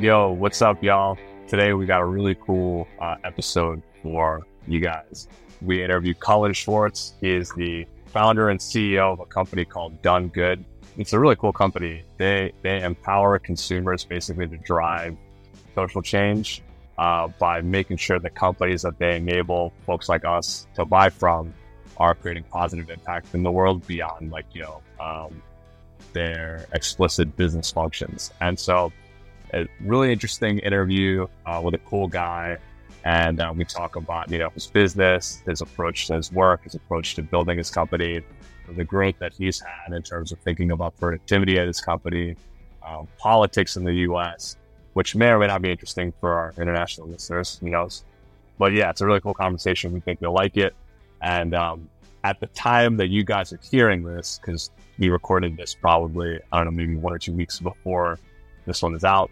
Yo, what's up, y'all? Today we got a really cool uh, episode for you guys. We interviewed Cullen Schwarz. He is the founder and CEO of a company called DoneGood. It's a really cool company. They they empower consumers basically to drive social change uh, by making sure the companies that they enable folks like us to buy from are creating positive impact in the world beyond like you know um, their explicit business functions. And so a really interesting interview uh, with a cool guy. And uh, we talk about, you know, his business, his approach to his work, his approach to building his company, the growth that he's had in terms of thinking about productivity at his company, um, politics in the U.S., which may or may not be interesting for our international listeners, who knows. But yeah, it's a really cool conversation. We think you'll like it. And um, at the time that you guys are hearing this, because we recorded this probably, I don't know, maybe one or two weeks before this one is out,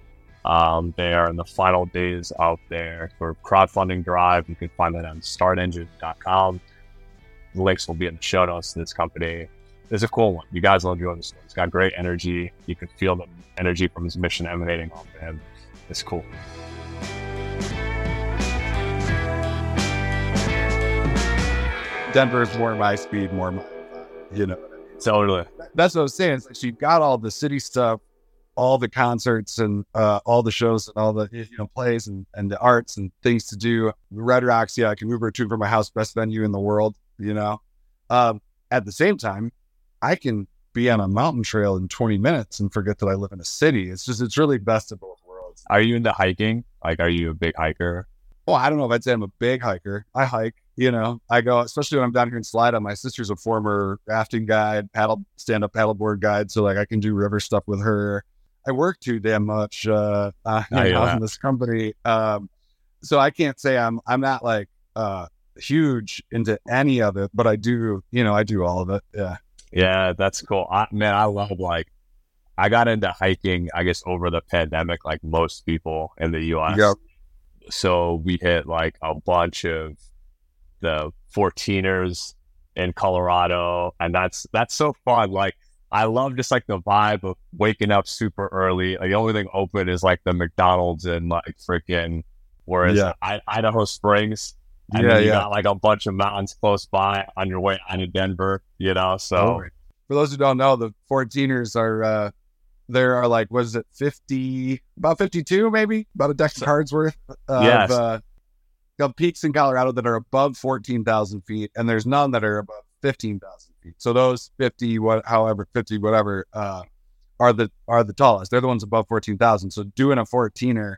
um, they are in the final days of their sort of crowdfunding drive. You can find that on startengine.com. The links will be in the show notes to this company. It's a cool one. You guys will enjoy this one. It's got great energy. You can feel the energy from his mission emanating off of him. It's cool. Denver is more my speed, more my, you know. Totally. That's what I was saying. It's like so you've got all the city stuff all the concerts and uh, all the shows and all the you know plays and, and the arts and things to do. Red Rocks, yeah, I can Uber to from my house, best venue in the world. You know, um, at the same time, I can be on a mountain trail in 20 minutes and forget that I live in a city. It's just it's really best of both worlds. Are you into hiking? Like, are you a big hiker? Well, I don't know if I'd say I'm a big hiker. I hike, you know, I go, especially when I'm down here in Salida. My sister's a former rafting guide, paddle, stand up paddleboard guide. So, like, I can do river stuff with her. I work too damn much uh, uh in this company. Um, so I can't say I'm I'm not like uh, huge into any of it, but I do, you know, I do all of it. Yeah. Yeah, that's cool. I, man, I love like I got into hiking, I guess, over the pandemic, like most people in the US. Yep. So we hit like a bunch of the 14ers in Colorado, and that's that's so fun. Like I love just like the vibe of waking up super early. Like the only thing open is like the McDonald's and like freaking whereas yeah. I, Idaho Springs. And yeah, you yeah. got like a bunch of mountains close by on your way out of Denver, you know. So oh. for those who don't know, the 14ers are uh there are like what is it, fifty about fifty two maybe? About a deck of cards worth of yes. uh peaks in Colorado that are above fourteen thousand feet, and there's none that are above fifteen thousand feet. So those fifty, what, however, fifty, whatever, uh, are the are the tallest. They're the ones above fourteen thousand. So doing a fourteener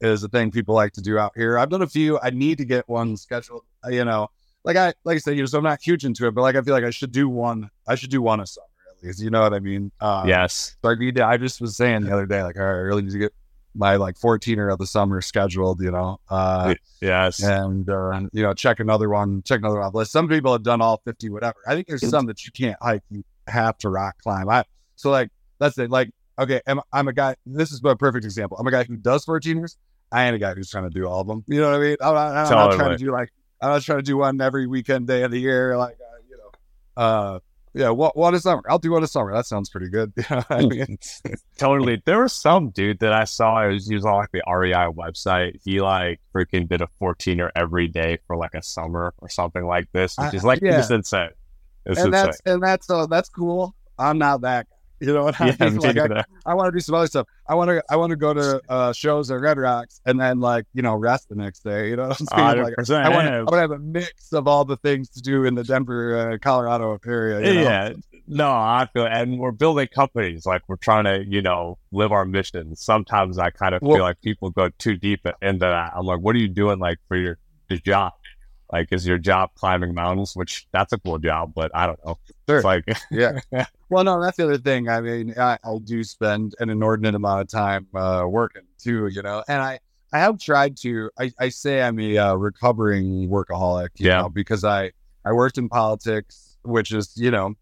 is a thing people like to do out here. I've done a few. I need to get one scheduled. Uh, you know, like I like I said, you know, so I'm not huge into it, but like I feel like I should do one. I should do one a summer at least. You know what I mean? Um, yes. So I. I just was saying the other day, like, all right, I really need to get my like 14er of the summer scheduled, you know. Uh, yes. And, uh, you know, check another one, check another one list. Some people have done all 50, whatever. I think there's some that you can't hike, you have to rock climb. I, so like, that's it. Like, okay, I'm, I'm a guy, this is a perfect example. I'm a guy who does 14ers. I ain't a guy who's trying to do all of them. You know what I mean? I'm not, I'm totally. not trying to do like, I'm not trying to do one every weekend day of the year. Like, uh, you know, uh, yeah, what what is summer? I'll do what is summer. That sounds pretty good. I mean, totally. There was some dude that I saw. It was using like the REI website. He like freaking did a 14er every day for like a summer or something like this, which is like yeah. just insane. It's and insane. that's and that's uh, that's cool. I'm not that you know what I yeah, mean? Like I, I want to do some other stuff. I want to I want to go to uh, shows at Red Rocks and then like you know rest the next day. You know what I'm saying? Like, I want to I want to have a mix of all the things to do in the Denver, uh, Colorado area. You know? Yeah, no, I feel and we're building companies. Like we're trying to you know live our mission. Sometimes I kind of well, feel like people go too deep into that. I'm like, what are you doing like for your the job? Like, is your job climbing mountains? Which that's a cool job, but I don't know. Sure. It's like, yeah. well, no, that's the other thing. I mean, I, I do spend an inordinate amount of time uh, working too, you know, and I, I have tried to. I, I say I'm a uh, recovering workaholic, yeah, know, because I I worked in politics, which is you know,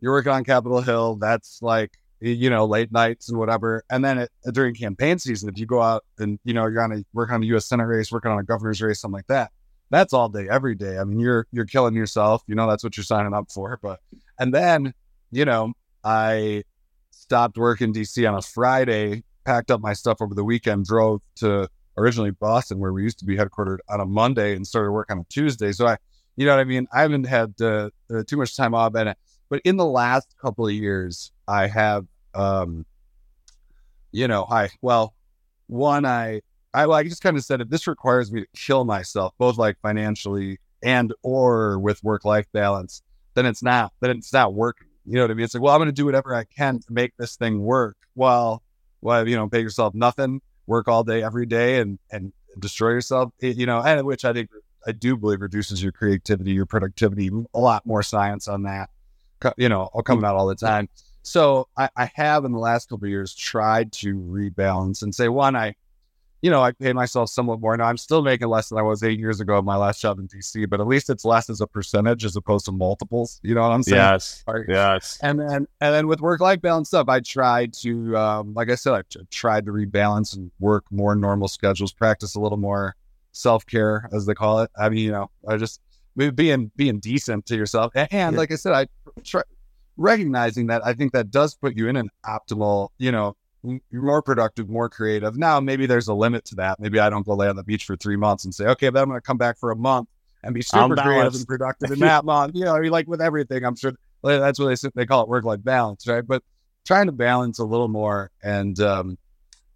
you're working on Capitol Hill. That's like you know late nights and whatever. And then it, during campaign season, if you go out and you know you're on a working on a U.S. Senate race, working on a governor's race, something like that that's all day, every day. I mean, you're you're killing yourself. You know, that's what you're signing up for. But and then, you know, I stopped working DC on a Friday packed up my stuff over the weekend, drove to originally Boston, where we used to be headquartered on a Monday, and started work on a Tuesday. So I, you know what I mean. I haven't had uh, uh, too much time off, and but in the last couple of years, I have, um, you know, I well, one I I, just kind of said if this requires me to kill myself, both like financially and or with work life balance, then it's not then it's not working. You know what I mean? It's like, well, I'm going to do whatever I can to make this thing work. Well, well, you know, pay yourself nothing, work all day every day, and and destroy yourself. You know, and which I think I do believe reduces your creativity, your productivity. A lot more science on that. You know, all coming out all the time. So I, I have in the last couple years tried to rebalance and say, one, I you know, I pay myself somewhat more. Now I'm still making less than I was eight years ago at my last job in DC, but at least it's less as a percentage as opposed to multiples. You know what I'm saying? Yes. Right. Yes. And then and then with work life balance stuff, I tried to um, like I said, I tried to rebalance and work more normal schedules, practice a little more self care, as they call it. I mean, you know, I just being being decent to yourself. And, and like I said, I try recognizing that I think that does put you in an optimal, you know, you're more productive, more creative. Now, maybe there's a limit to that. Maybe I don't go lay on the beach for three months and say, okay, but I'm going to come back for a month and be super creative and productive in that month. You know, I mean, like with everything, I'm sure that's what they they call it work life balance, right? But trying to balance a little more and, um,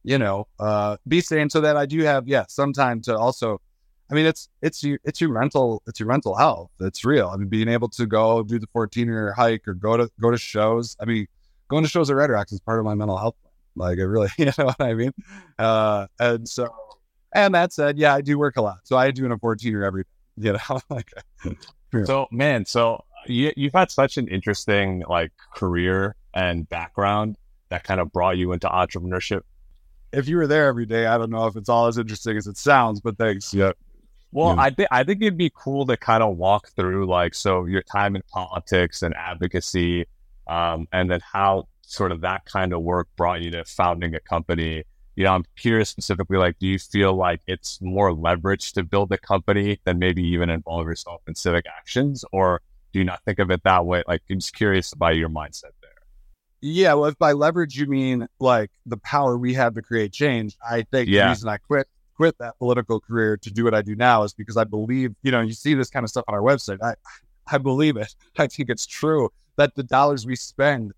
you know, uh, be sane so that I do have, yeah, some time to also. I mean, it's it's your it's your mental it's your mental health. It's real. I mean, being able to go do the 14er hike or go to go to shows. I mean, going to shows at Red Rocks is part of my mental health like it really, you know what I mean? Uh, and so, and that said, yeah, I do work a lot. So I do an 14 every day, you know, like, so man, so you, you've had such an interesting like career and background that kind of brought you into entrepreneurship. If you were there every day, I don't know if it's all as interesting as it sounds, but thanks. Yeah. Well, yeah. I think I think it'd be cool to kind of walk through like so your time in politics and advocacy, um, and then how sort of that kind of work brought you to founding a company? You know, I'm curious specifically, like, do you feel like it's more leverage to build a company than maybe even involve yourself in civic actions? Or do you not think of it that way? Like, I'm just curious about your mindset there. Yeah, well, if by leverage you mean like the power we have to create change, I think yeah. the reason I quit quit that political career to do what I do now is because I believe, you know, you see this kind of stuff on our website. I I believe it. I think it's true that the dollars we spend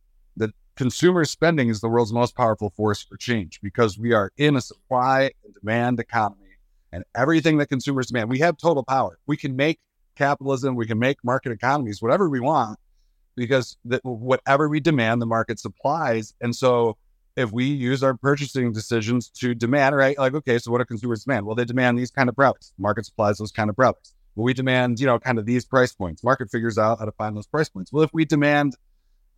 consumer spending is the world's most powerful force for change because we are in a supply and demand economy and everything that consumers demand, we have total power. We can make capitalism, we can make market economies, whatever we want, because whatever we demand, the market supplies. And so if we use our purchasing decisions to demand, right? Like, okay, so what do consumers demand? Well, they demand these kind of products. Market supplies those kind of products. Well, we demand, you know, kind of these price points. Market figures out how to find those price points. Well, if we demand,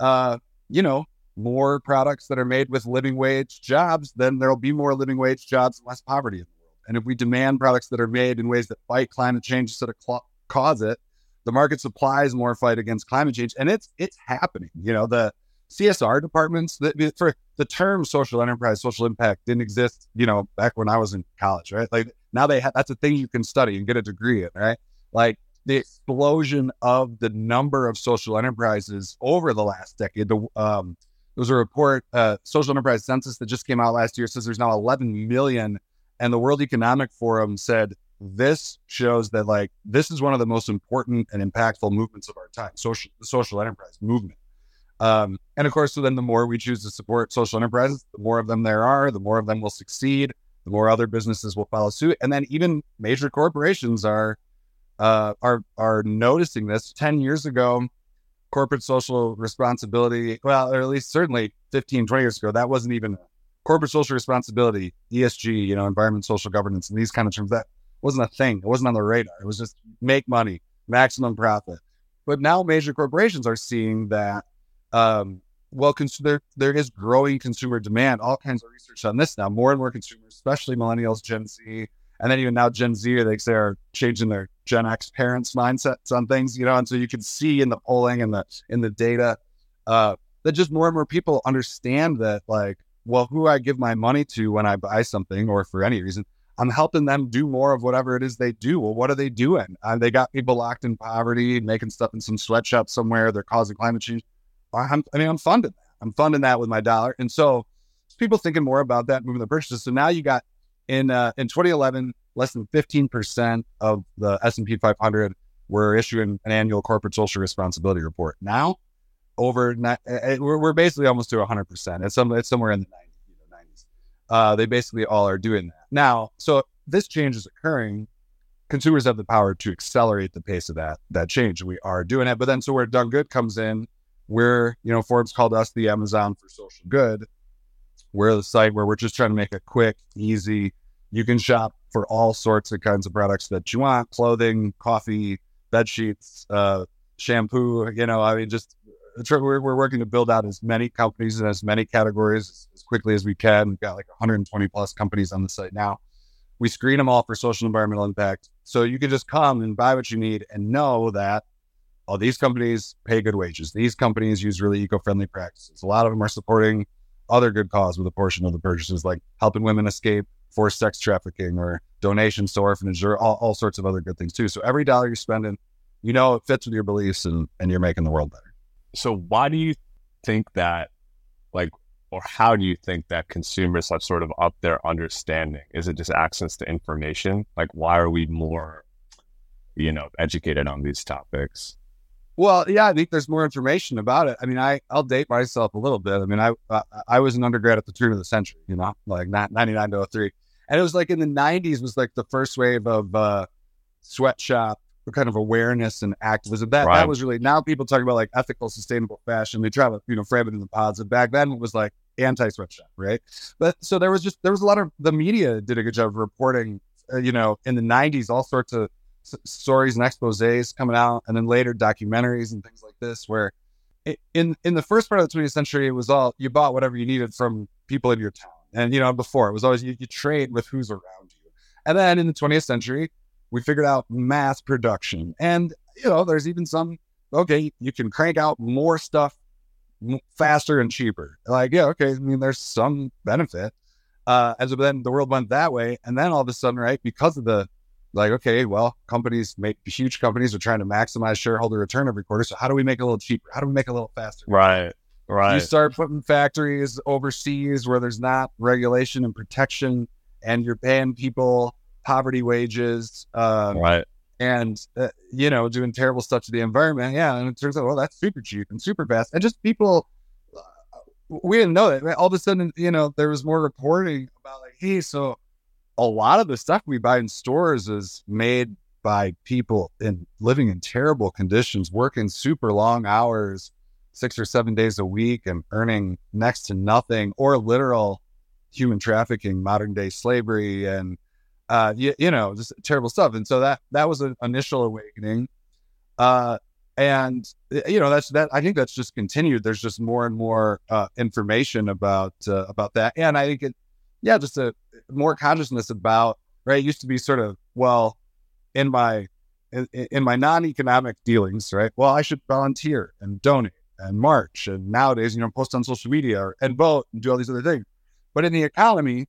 uh, you know, more products that are made with living wage jobs, then there'll be more living wage jobs and less poverty in the world. And if we demand products that are made in ways that fight climate change instead of cl- cause it, the market supplies more fight against climate change, and it's it's happening. You know, the CSR departments that for the term social enterprise, social impact didn't exist. You know, back when I was in college, right? Like now they that's a thing you can study and get a degree in, right? Like the explosion of the number of social enterprises over the last decade. The um, there was a report, uh, social enterprise census that just came out last year says there's now 11 million. And the World Economic Forum said this shows that like this is one of the most important and impactful movements of our time, social the social enterprise movement. Um, and of course, so then the more we choose to support social enterprises, the more of them there are, the more of them will succeed, the more other businesses will follow suit, and then even major corporations are uh, are are noticing this. Ten years ago, corporate social responsibility, well, or at least certainly 15, 20 years ago, that wasn't even corporate social responsibility, ESG, you know, environment, social governance, and these kind of terms. That wasn't a thing. It wasn't on the radar. It was just make money, maximum profit. But now major corporations are seeing that, um, well, cons- there, there is growing consumer demand. All kinds of research on this now. More and more consumers, especially millennials, Gen Z, and then even now Gen Z, they say are changing their Gen X parents' mindsets on things, you know. And so you can see in the polling and the in the data uh, that just more and more people understand that, like, well, who I give my money to when I buy something or for any reason, I'm helping them do more of whatever it is they do. Well, what are they doing? Uh, they got people locked in poverty, making stuff in some sweatshop somewhere. They're causing climate change. I'm, I mean, I'm funding that. I'm funding that with my dollar. And so people thinking more about that, moving the purchases. So now you got in uh, in 2011, less than 15% of the S&P 500 were issuing an annual corporate social responsibility report. Now, over uh, uh, we're, we're basically almost to 100%. It's some it's somewhere in the 90s. Uh, they basically all are doing that now. So this change is occurring. Consumers have the power to accelerate the pace of that that change. We are doing it. But then, so where DoneGood comes in, we're you know Forbes called us the Amazon for social good. We're the site where we're just trying to make it quick, easy. You can shop for all sorts of kinds of products that you want: clothing, coffee, bed sheets, uh, shampoo. You know, I mean, just we're, we're working to build out as many companies and as many categories as quickly as we can. We've got like 120 plus companies on the site now. We screen them all for social environmental impact. So you can just come and buy what you need and know that, oh, these companies pay good wages. These companies use really eco friendly practices. A lot of them are supporting other good cause with a portion of the purchases, like helping women escape forced sex trafficking or donations to orphanage or all, all sorts of other good things too. So every dollar you're spending, you know, it fits with your beliefs and, and you're making the world better. So why do you think that, like, or how do you think that consumers have sort of upped their understanding? Is it just access to information? Like, why are we more, you know, educated on these topics? Well, yeah, I think there's more information about it. I mean, I I'll date myself a little bit. I mean, I I, I was an undergrad at the turn of the century, you know, like not 99 to 03. And it was like in the 90s was like the first wave of uh, sweatshop kind of awareness and activism. That right. that was really now people talk about like ethical, sustainable fashion. They try to you know frame it in the positive. Back then it was like anti sweatshop, right? But so there was just there was a lot of the media did a good job of reporting. Uh, you know, in the '90s, all sorts of stories and exposés coming out, and then later documentaries and things like this, where in in the first part of the 20th century, it was all you bought whatever you needed from people in your town, and you know before it was always you, you trade with who's around you, and then in the 20th century, we figured out mass production. And, you know, there's even some, okay, you can crank out more stuff faster and cheaper. Like, yeah, okay. I mean, there's some benefit. Uh, as of then the world went that way. And then all of a sudden, right, because of the, like, okay, well, companies make huge companies are trying to maximize shareholder return every quarter. So how do we make it a little cheaper? How do we make it a little faster? Right. Right. You start putting factories overseas where there's not regulation and protection and you're paying people poverty wages, um, right? And uh, you know, doing terrible stuff to the environment. Yeah, and it turns out, well, that's super cheap and super fast, and just people. Uh, we didn't know that. All of a sudden, you know, there was more reporting about like, hey, so a lot of the stuff we buy in stores is made by people in living in terrible conditions, working super long hours, six or seven days a week, and earning next to nothing, or literal human trafficking, modern day slavery, and uh, you, you know, just terrible stuff. And so that that was an initial awakening. Uh, and you know, that's that. I think that's just continued. There's just more and more uh, information about uh, about that, and I think it, yeah, just a more consciousness about right. It used to be sort of well, in my in, in my non-economic dealings, right? Well, I should volunteer and donate and march, and nowadays, you know, post on social media or, and vote and do all these other things. But in the economy,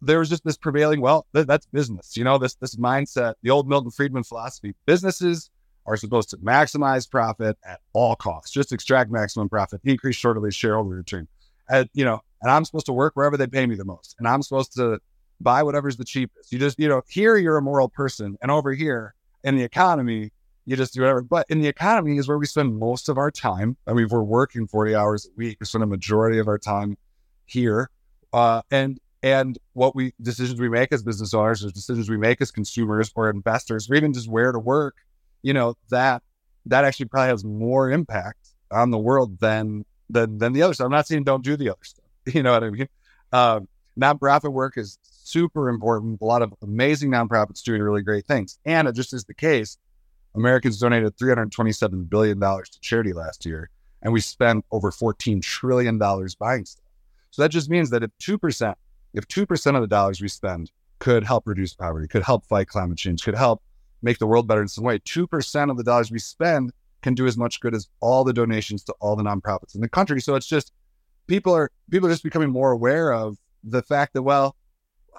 there was just this prevailing, well, th- that's business, you know, this this mindset, the old Milton Friedman philosophy. Businesses are supposed to maximize profit at all costs, just extract maximum profit, increase shortly shareholder return. And, you know, and I'm supposed to work wherever they pay me the most. And I'm supposed to buy whatever's the cheapest. You just, you know, here you're a moral person. And over here in the economy, you just do whatever. But in the economy is where we spend most of our time. I mean, if we're working 40 hours a week. We spend a majority of our time here. Uh, and and what we decisions we make as business owners or decisions we make as consumers or investors or even just where to work you know that that actually probably has more impact on the world than than than the other stuff i'm not saying don't do the other stuff you know what i mean um, nonprofit work is super important. A lot of amazing nonprofits doing really great things. And it just is the case americans donated 327 billion dollars to charity last year and we spent over 14 trillion dollars buying stuff. So that just means that if 2% if 2% of the dollars we spend could help reduce poverty, could help fight climate change, could help make the world better in some way, 2% of the dollars we spend can do as much good as all the donations to all the nonprofits in the country. So it's just people are people are just becoming more aware of the fact that well,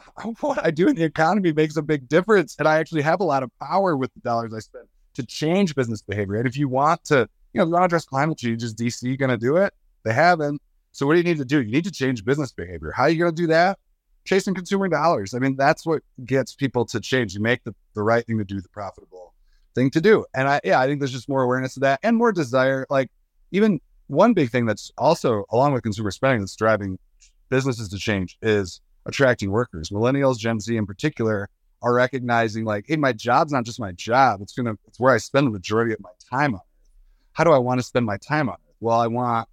what I do in the economy makes a big difference, and I actually have a lot of power with the dollars I spend to change business behavior. And if you want to, you know, you want to address climate change, is DC going to do it? They haven't. So what do you need to do? You need to change business behavior. How are you going to do that? Chasing consumer dollars. I mean, that's what gets people to change. You make the, the right thing to do, the profitable thing to do. And I, yeah, I think there's just more awareness of that and more desire. Like even one big thing that's also along with consumer spending that's driving businesses to change is attracting workers. Millennials, Gen Z in particular, are recognizing like, hey, my job's not just my job. It's gonna it's where I spend the majority of my time on. How do I want to spend my time on it? Well, I want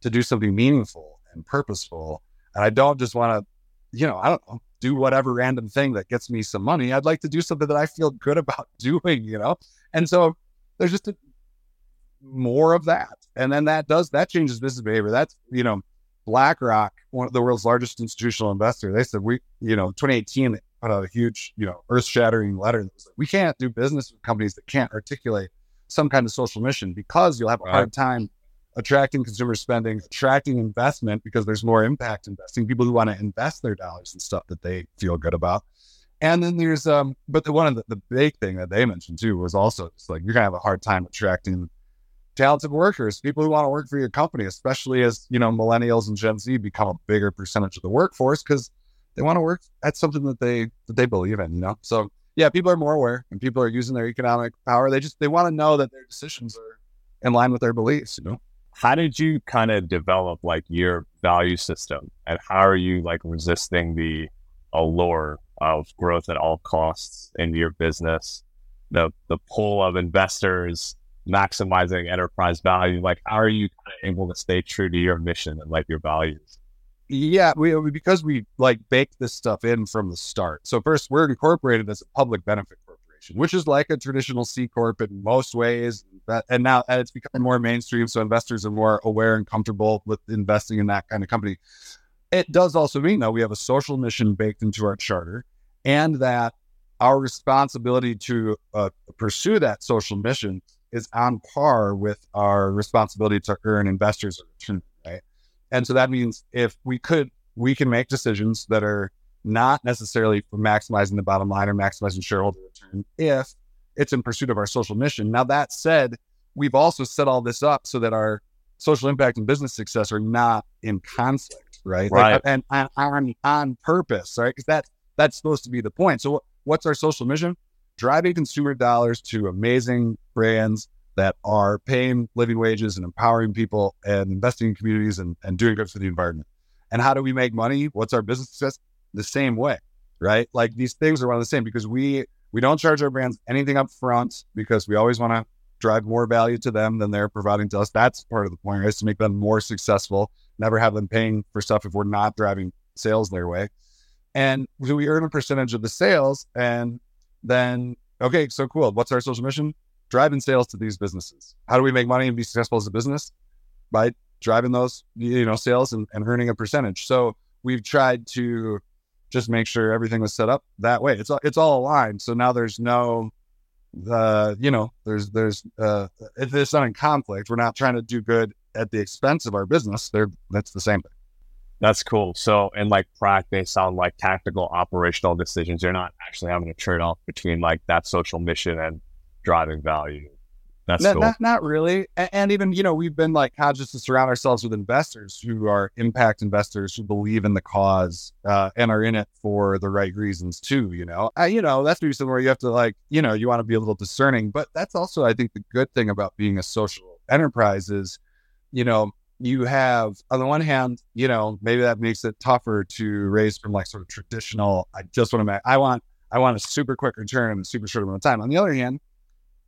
to do something meaningful and purposeful. And I don't just want to, you know, I don't do whatever random thing that gets me some money. I'd like to do something that I feel good about doing, you know? And so there's just a, more of that. And then that does, that changes business behavior. That's, you know, BlackRock, one of the world's largest institutional investor, they said, we, you know, 2018, they put out a huge, you know, earth shattering letter that was like, we can't do business with companies that can't articulate some kind of social mission because you'll have a right. hard time attracting consumer spending, attracting investment because there's more impact investing, people who want to invest their dollars in stuff that they feel good about. And then there's um, but the one of the, the big thing that they mentioned too was also just like you're gonna have a hard time attracting talented workers, people who want to work for your company, especially as you know millennials and Gen Z become a bigger percentage of the workforce because they want to work at something that they that they believe in. You know, so yeah, people are more aware and people are using their economic power. They just they want to know that their decisions are in line with their beliefs. You know how did you kind of develop like your value system and how are you like resisting the allure of growth at all costs in your business the the pull of investors maximizing enterprise value like how are you able to stay true to your mission and like your values yeah we because we like baked this stuff in from the start so first we're incorporated as a public benefit corporation which is like a traditional c corp in most ways that, and now and it's becoming more mainstream, so investors are more aware and comfortable with investing in that kind of company. It does also mean though we have a social mission baked into our charter, and that our responsibility to uh, pursue that social mission is on par with our responsibility to earn investors return, right? And so that means if we could, we can make decisions that are not necessarily for maximizing the bottom line or maximizing shareholder return if it's in pursuit of our social mission. Now, that said, we've also set all this up so that our social impact and business success are not in conflict, right? Right. Like, and, and on, on purpose, right? Because that, that's supposed to be the point. So, what's our social mission? Driving consumer dollars to amazing brands that are paying living wages and empowering people and investing in communities and, and doing good for the environment. And how do we make money? What's our business success? The same way, right? Like these things are one of the same because we we don't charge our brands anything up front because we always want to drive more value to them than they're providing to us. That's part of the point, right? Is to make them more successful, never have them paying for stuff if we're not driving sales their way. And so we earn a percentage of the sales. And then, okay, so cool. What's our social mission? Driving sales to these businesses. How do we make money and be successful as a business? By driving those, you know, sales and, and earning a percentage. So we've tried to just make sure everything was set up that way. It's all, it's all aligned. So now there's no, the you know, there's there's uh, it's not in conflict. We're not trying to do good at the expense of our business. They're that's the same thing. That's cool. So in like practice sound like tactical operational decisions, you're not actually having a trade off between like that social mission and driving value. That's not, cool. not, not really. And, even, you know, we've been like conscious to surround ourselves with investors who are impact investors who believe in the cause uh, and are in it for the right reasons too, you know. I, you know, that's maybe somewhere you have to like, you know, you want to be a little discerning. But that's also, I think, the good thing about being a social enterprise is, you know, you have on the one hand, you know, maybe that makes it tougher to raise from like sort of traditional, I just want to make, I want, I want a super quick return in a super short amount of time. On the other hand,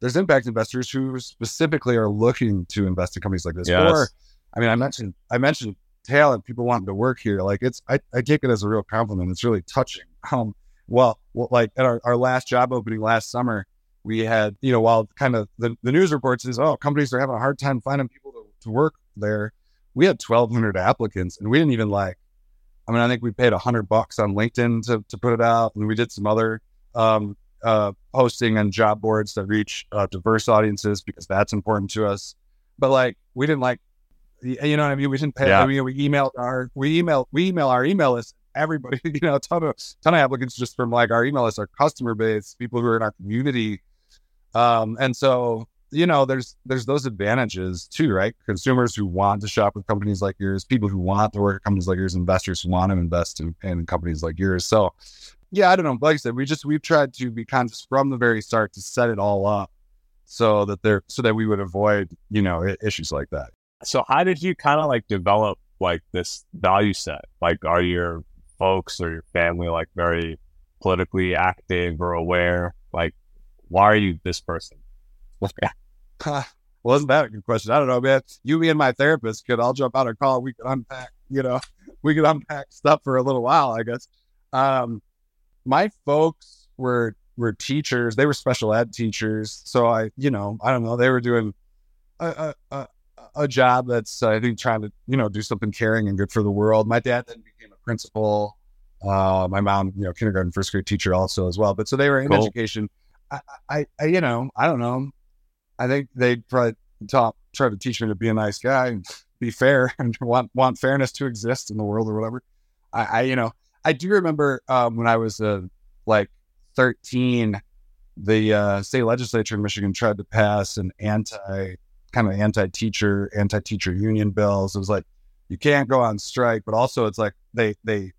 there's impact investors who specifically are looking to invest in companies like this. Yes. Or, I mean, I mentioned I mentioned talent, people wanting to work here. Like it's I, I take it as a real compliment. It's really touching. Um, well, well like at our, our last job opening last summer, we had, you know, while kind of the, the news reports is, oh, companies are having a hard time finding people to, to work there. We had 1,200 applicants and we didn't even like, I mean, I think we paid a hundred bucks on LinkedIn to, to put it out. And we did some other um, uh, posting on job boards that reach uh, diverse audiences because that's important to us. But like, we didn't like, you know what I mean? We didn't pay. Yeah. I mean, we emailed our we email we email our email list. Everybody, you know, a ton of ton of applicants just from like our email list, our customer base, people who are in our community. Um, and so you know, there's there's those advantages too, right? Consumers who want to shop with companies like yours, people who want to work at companies like yours, investors who want to invest in, in companies like yours. So, yeah, I don't know. Like I said, we just we've tried to be conscious from the very start to set it all up so that there so that we would avoid you know issues like that. So, how did you kind of like develop like this value set? Like, are your folks or your family like very politically active or aware? Like, why are you this person? Wasn't that a good question? I don't know, man. You, me, and my therapist could all jump out a call. We could unpack, you know, we could unpack stuff for a little while, I guess. Um, my folks were were teachers. They were special ed teachers. So I, you know, I don't know. They were doing a, a, a job that's I think trying to you know do something caring and good for the world. My dad then became a principal. Uh, my mom, you know, kindergarten, first grade teacher also as well. But so they were in cool. education. I, I, I, you know, I don't know. I think they probably try to teach me to be a nice guy and be fair and want want fairness to exist in the world or whatever. I, I you know, I do remember um, when I was uh, like 13, the uh, state legislature in Michigan tried to pass an anti kind of anti-teacher, anti-teacher union bills. It was like you can't go on strike, but also it's like they they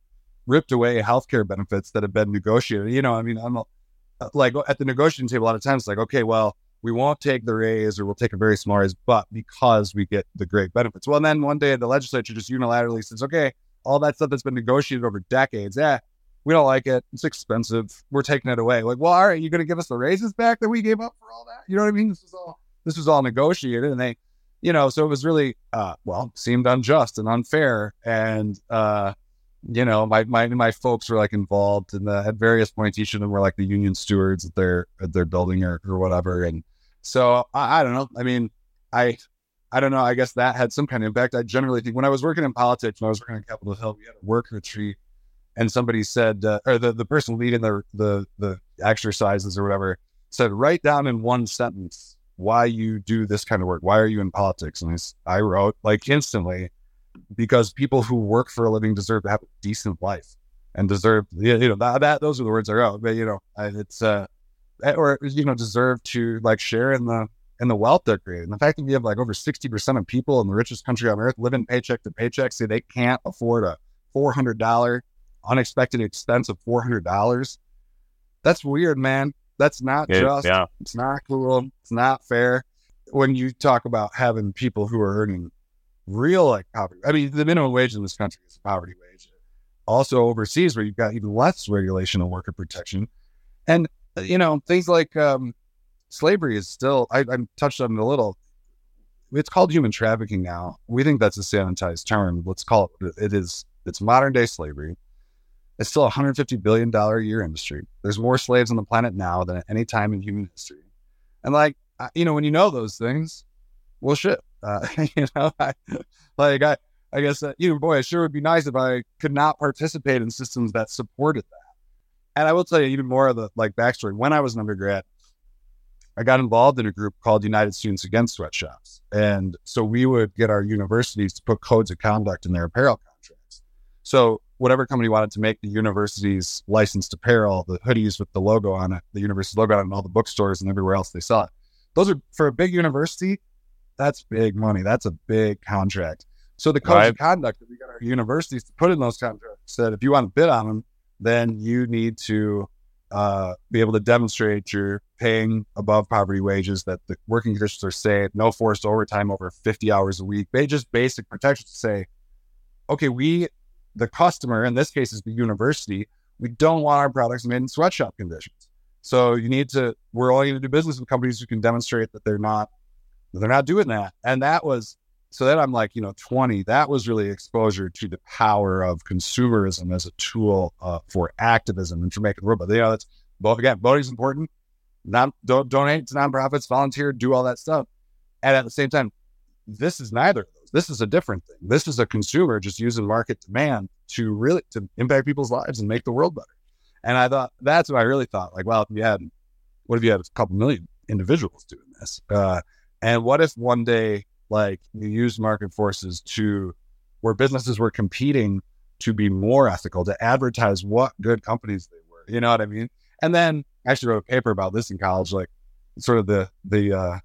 ripped away healthcare benefits that have been negotiated. You know, I mean, I'm like at the negotiating table a lot of times, it's like okay, well, we won't take the raise or we'll take a very small raise, but because we get the great benefits. Well, and then one day the legislature just unilaterally says, okay, all that stuff that's been negotiated over decades, yeah, we don't like it. It's expensive. We're taking it away. Like, well, all right, you're going to give us the raises back that we gave up for all that? You know what I mean? This was all this was all negotiated, and they, you know, so it was really, uh, well, seemed unjust and unfair, and uh, you know, my my my folks were like involved in the at various points. Each of them were like the union stewards at their at their building or or whatever, and so I, I don't know. I mean, I I don't know. I guess that had some kind of impact. I generally think when I was working in politics, when I was working on Capitol Hill, we had a work retreat, and somebody said, uh, or the, the person leading the, the the exercises or whatever said, write down in one sentence why you do this kind of work. Why are you in politics? And I, I wrote like instantly because people who work for a living deserve to have a decent life and deserve you know that, that those are the words I wrote. But you know, it's uh Eh, or you know deserve to like share in the in the wealth they're creating. The fact that we have like over sixty percent of people in the richest country on earth living paycheck to paycheck say they can't afford a four hundred dollar unexpected expense of four hundred dollars. That's weird, man. That's not it, just. Yeah. It's not cool. It's not fair. When you talk about having people who are earning real like poverty, I mean, the minimum wage in this country is poverty wage. Also overseas, where you've got even less regulation of worker protection, and you know, things like um, slavery is still, I, I touched on it a little. It's called human trafficking now. We think that's a sanitized term. Let's call it, it is, it's modern day slavery. It's still a $150 billion a year industry. There's more slaves on the planet now than at any time in human history. And like, you know, when you know those things, well, shit, uh, you know, I, like I, I guess, uh, you know, boy, it sure would be nice if I could not participate in systems that supported that and I will tell you even more of the like backstory. When I was an undergrad, I got involved in a group called United Students Against Sweatshops. And so we would get our universities to put codes of conduct in their apparel contracts. So whatever company wanted to make the university's licensed apparel, the hoodies with the logo on it, the university's logo on it, and all the bookstores and everywhere else they saw it. Those are for a big university, that's big money. That's a big contract. So the codes right. of conduct that we got our universities to put in those contracts said if you want to bid on them, then you need to uh, be able to demonstrate you're paying above poverty wages, that the working conditions are safe, no forced overtime over 50 hours a week. They just basic protections to say, okay, we, the customer, in this case is the university, we don't want our products made in sweatshop conditions. So you need to, we're only going to do business with companies who can demonstrate that they're not, they're not doing that. And that was so then I'm like, you know, 20, that was really exposure to the power of consumerism as a tool uh, for activism and for making the world. But, you know, that's both again, voting's important. Not don't donate to nonprofits, volunteer, do all that stuff. And at the same time, this is neither of those. This is a different thing. This is a consumer just using market demand to really to impact people's lives and make the world better. And I thought that's what I really thought. Like, well, if you had, what if you had a couple million individuals doing this? Uh, and what if one day like you use market forces to where businesses were competing to be more ethical, to advertise what good companies they were. You know what I mean? And then I actually wrote a paper about this in college, like sort of the the uh,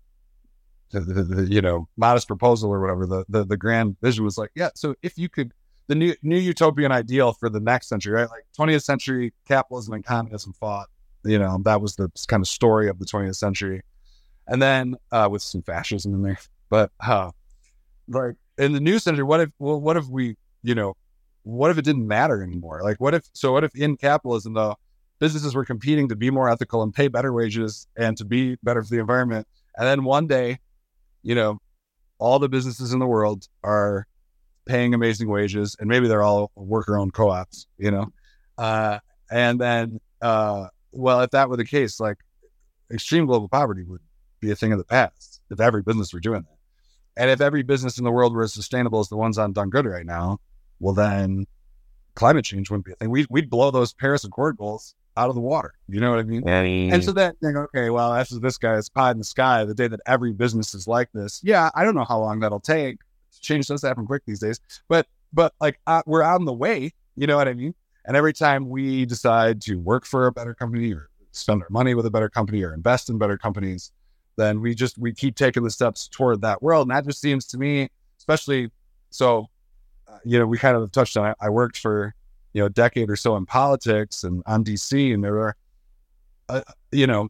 the, the, the, you know modest proposal or whatever the, the the grand vision was like yeah so if you could the new new utopian ideal for the next century right like 20th century capitalism and communism fought you know that was the kind of story of the 20th century and then uh, with some fascism in there but uh like in the new century what if well what if we you know what if it didn't matter anymore like what if so what if in capitalism though businesses were competing to be more ethical and pay better wages and to be better for the environment and then one day you know, all the businesses in the world are paying amazing wages, and maybe they're all worker owned co ops, you know. Uh, and then, uh, well, if that were the case, like extreme global poverty would be a thing of the past if every business were doing that. And if every business in the world were as sustainable as the ones on DoneGood right now, well, then climate change wouldn't be a thing. We'd, we'd blow those Paris Accord goals out of the water. You know what I mean? And so that thing, okay, well, that's this guy's pie in the sky. The day that every business is like this, yeah, I don't know how long that'll take. Change does happen quick these days, but but like uh, we're on the way. You know what I mean? And every time we decide to work for a better company or spend our money with a better company or invest in better companies, then we just we keep taking the steps toward that world. And that just seems to me, especially so, uh, you know, we kind of touched on. I, I worked for you know, a decade or so in politics and on DC, and there are, uh, you know,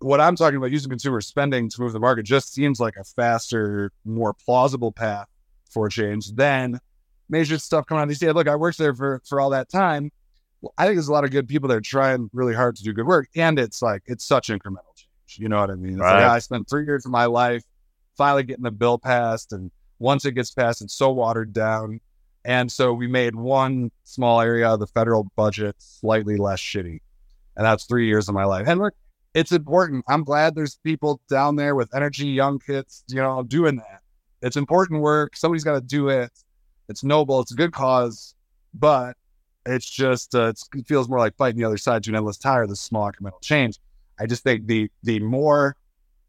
what I'm talking about using consumer spending to move the market just seems like a faster, more plausible path for change than major stuff coming out of DC. Look, I worked there for for all that time. Well, I think there's a lot of good people that are trying really hard to do good work, and it's like it's such incremental change. You know what I mean? Right. like, I spent three years of my life finally getting the bill passed, and once it gets passed, it's so watered down and so we made one small area of the federal budget slightly less shitty. And that's three years of my life. And look, it's important. I'm glad there's people down there with energy, young kids, you know, doing that. It's important work. Somebody's got to do it. It's noble. It's a good cause, but it's just uh, it's, it feels more like fighting the other side to an endless tire. This small incremental change. I just think the the more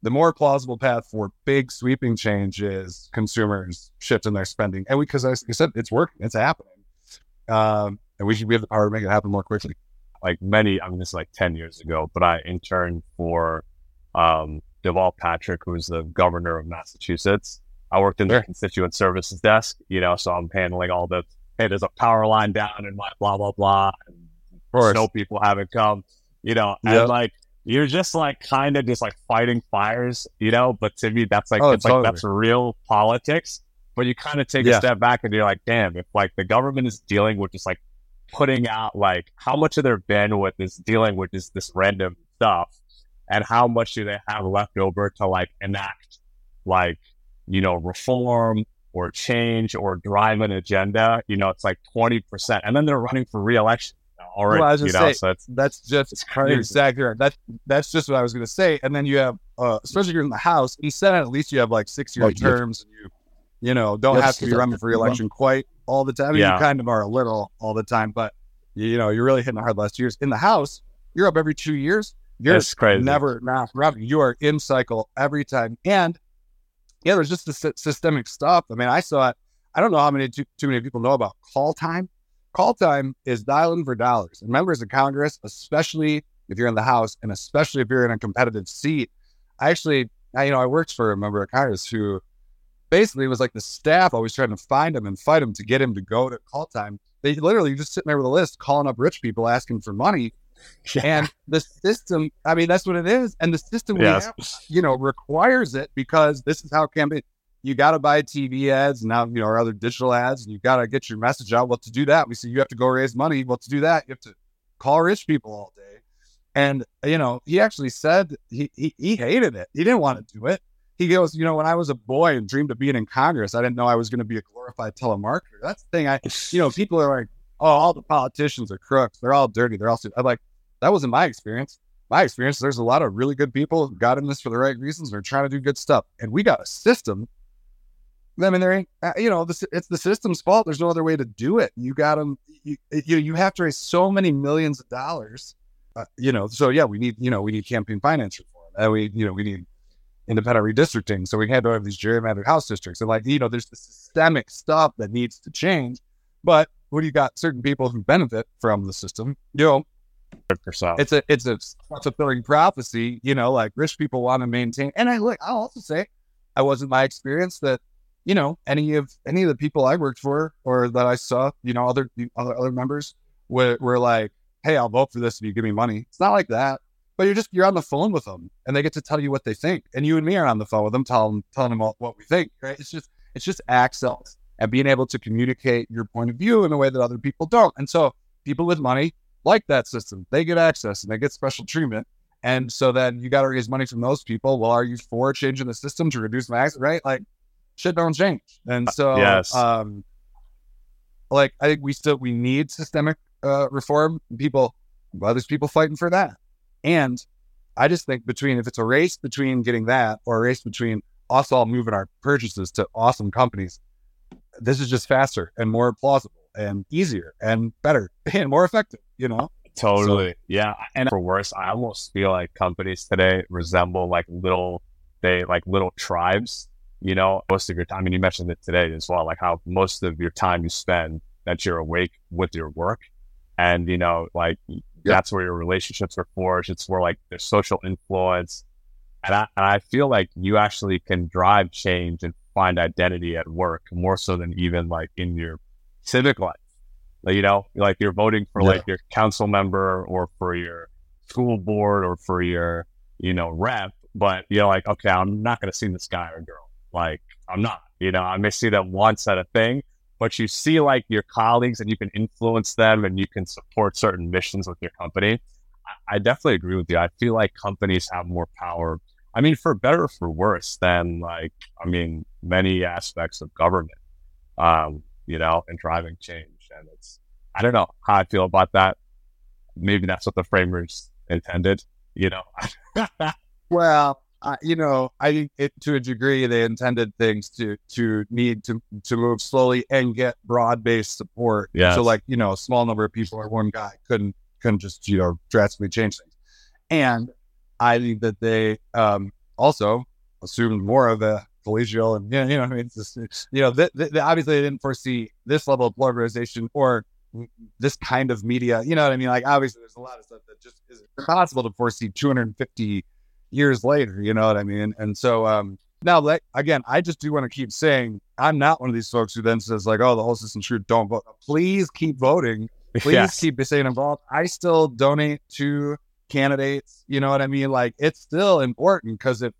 the more plausible path for big sweeping change is consumers shifting their spending. And we because I said, it's working, it's happening. Um, and we should we have the power to make it happen more quickly. Like many, I mean, this is like 10 years ago, but I interned for um, Deval Patrick, who's the governor of Massachusetts. I worked in the constituent services desk, you know, so I'm handling all the, hey, there's a power line down and my blah, blah, blah. And snow people haven't come, you know, and yep. like, you're just like kind of just like fighting fires, you know. But to me, that's like oh, it's totally. like that's real politics. But you kind of take yeah. a step back and you're like, damn, if like the government is dealing with just like putting out like how much of their bandwidth is dealing with just this random stuff, and how much do they have left over to like enact like you know reform or change or drive an agenda? You know, it's like twenty percent, and then they're running for reelection already. Well, I was you know, say, so that's, that's just it's crazy. exactly right. That's that's just what I was going to say. And then you have, uh, especially if you're in the House, he said at least you have like six year terms, and you you know don't have to be running for reelection quite all the time. I mean, yeah. You kind of are a little all the time, but you know you're really hitting the hard last years. In the House, you're up every two years. You're That's crazy. never not You are in cycle every time, and yeah, there's just the systemic stuff. I mean, I saw it. I don't know how many too, too many people know about call time Call time is dialing for dollars. And members of Congress, especially if you're in the House and especially if you're in a competitive seat, I actually, I, you know, I worked for a member of Congress who basically was like the staff always trying to find him and fight him to get him to go to call time. They literally just sitting there with a list calling up rich people asking for money. Yeah. And the system, I mean, that's what it is. And the system yes. have, you know, requires it because this is how campaign you got to buy TV ads and now, you know, or other digital ads, and you got to get your message out. Well, to do that, we see you have to go raise money. Well, to do that, you have to call rich people all day. And, you know, he actually said he, he, he hated it. He didn't want to do it. He goes, you know, when I was a boy and dreamed of being in Congress, I didn't know I was going to be a glorified telemarketer. That's the thing. I, you know, people are like, oh, all the politicians are crooks. They're all dirty. They're all, I'm like, that wasn't my experience. My experience, there's a lot of really good people who got in this for the right reasons. They're trying to do good stuff. And we got a system I mean, there uh, you know, this, it's the system's fault. There's no other way to do it. You got them, you, you, you have to raise so many millions of dollars, uh, you know. So yeah, we need, you know, we need campaign finance reform. And we, you know, we need independent redistricting. So we had to have these gerrymandered house districts. And like, you know, there's the systemic stuff that needs to change. But when you got certain people who benefit from the system, you know, it's a it's a fulfilling prophecy. You know, like rich people want to maintain. And I look, I'll also say I wasn't my experience that you know any of any of the people I worked for or that I saw, you know, other other other members were, were like, "Hey, I'll vote for this if you give me money." It's not like that. But you're just you're on the phone with them, and they get to tell you what they think, and you and me are on the phone with them, telling telling them all, what we think. Right? It's just it's just access and being able to communicate your point of view in a way that other people don't. And so people with money like that system. They get access and they get special treatment. And so then you got to raise money from those people. Well, are you for changing the system to reduce max? Right? Like shit don't change. And so, yes. um, like I think we still we need systemic uh, reform. People, well, there's people fighting for that. And I just think between if it's a race between getting that or a race between us all moving our purchases to awesome companies, this is just faster and more plausible and easier and better and more effective, you know? Totally. So, yeah. And for worse, I almost feel like companies today resemble like little, they like little tribes, you know, most of your time. I mean, you mentioned it today as well, like how most of your time you spend that you're awake with your work. And, you know, like yep. that's where your relationships are forged. It's where like there's social influence. And I, and I feel like you actually can drive change and find identity at work more so than even like in your civic life. Like, you know, like you're voting for yeah. like your council member or for your school board or for your, you know, rep, but you're like, okay, I'm not going to see this guy or girl. Like, I'm not, you know, I may see them once at a thing, but you see like your colleagues and you can influence them and you can support certain missions with your company. I, I definitely agree with you. I feel like companies have more power. I mean, for better or for worse than like, I mean, many aspects of government. Um, you know, and driving change. And it's, I don't know how I feel about that. Maybe that's what the framers intended, you know. well, uh, you know, I think it, to a degree they intended things to to need to to move slowly and get broad based support. Yeah. So like you know, a small number of people or one guy couldn't couldn't just you know drastically change things. And I think that they um, also assumed more of a collegial and you know, I mean, just, you know, th- th- obviously they didn't foresee this level of polarization or this kind of media. You know what I mean? Like obviously there's a lot of stuff that just is impossible to foresee 250 years later. You know what I mean? And so um, now, like, again, I just do want to keep saying I'm not one of these folks who then says like, "Oh, the whole system's true. Don't vote." Please keep voting. Please yes. keep staying involved. I still donate to candidates. You know what I mean? Like, it's still important because if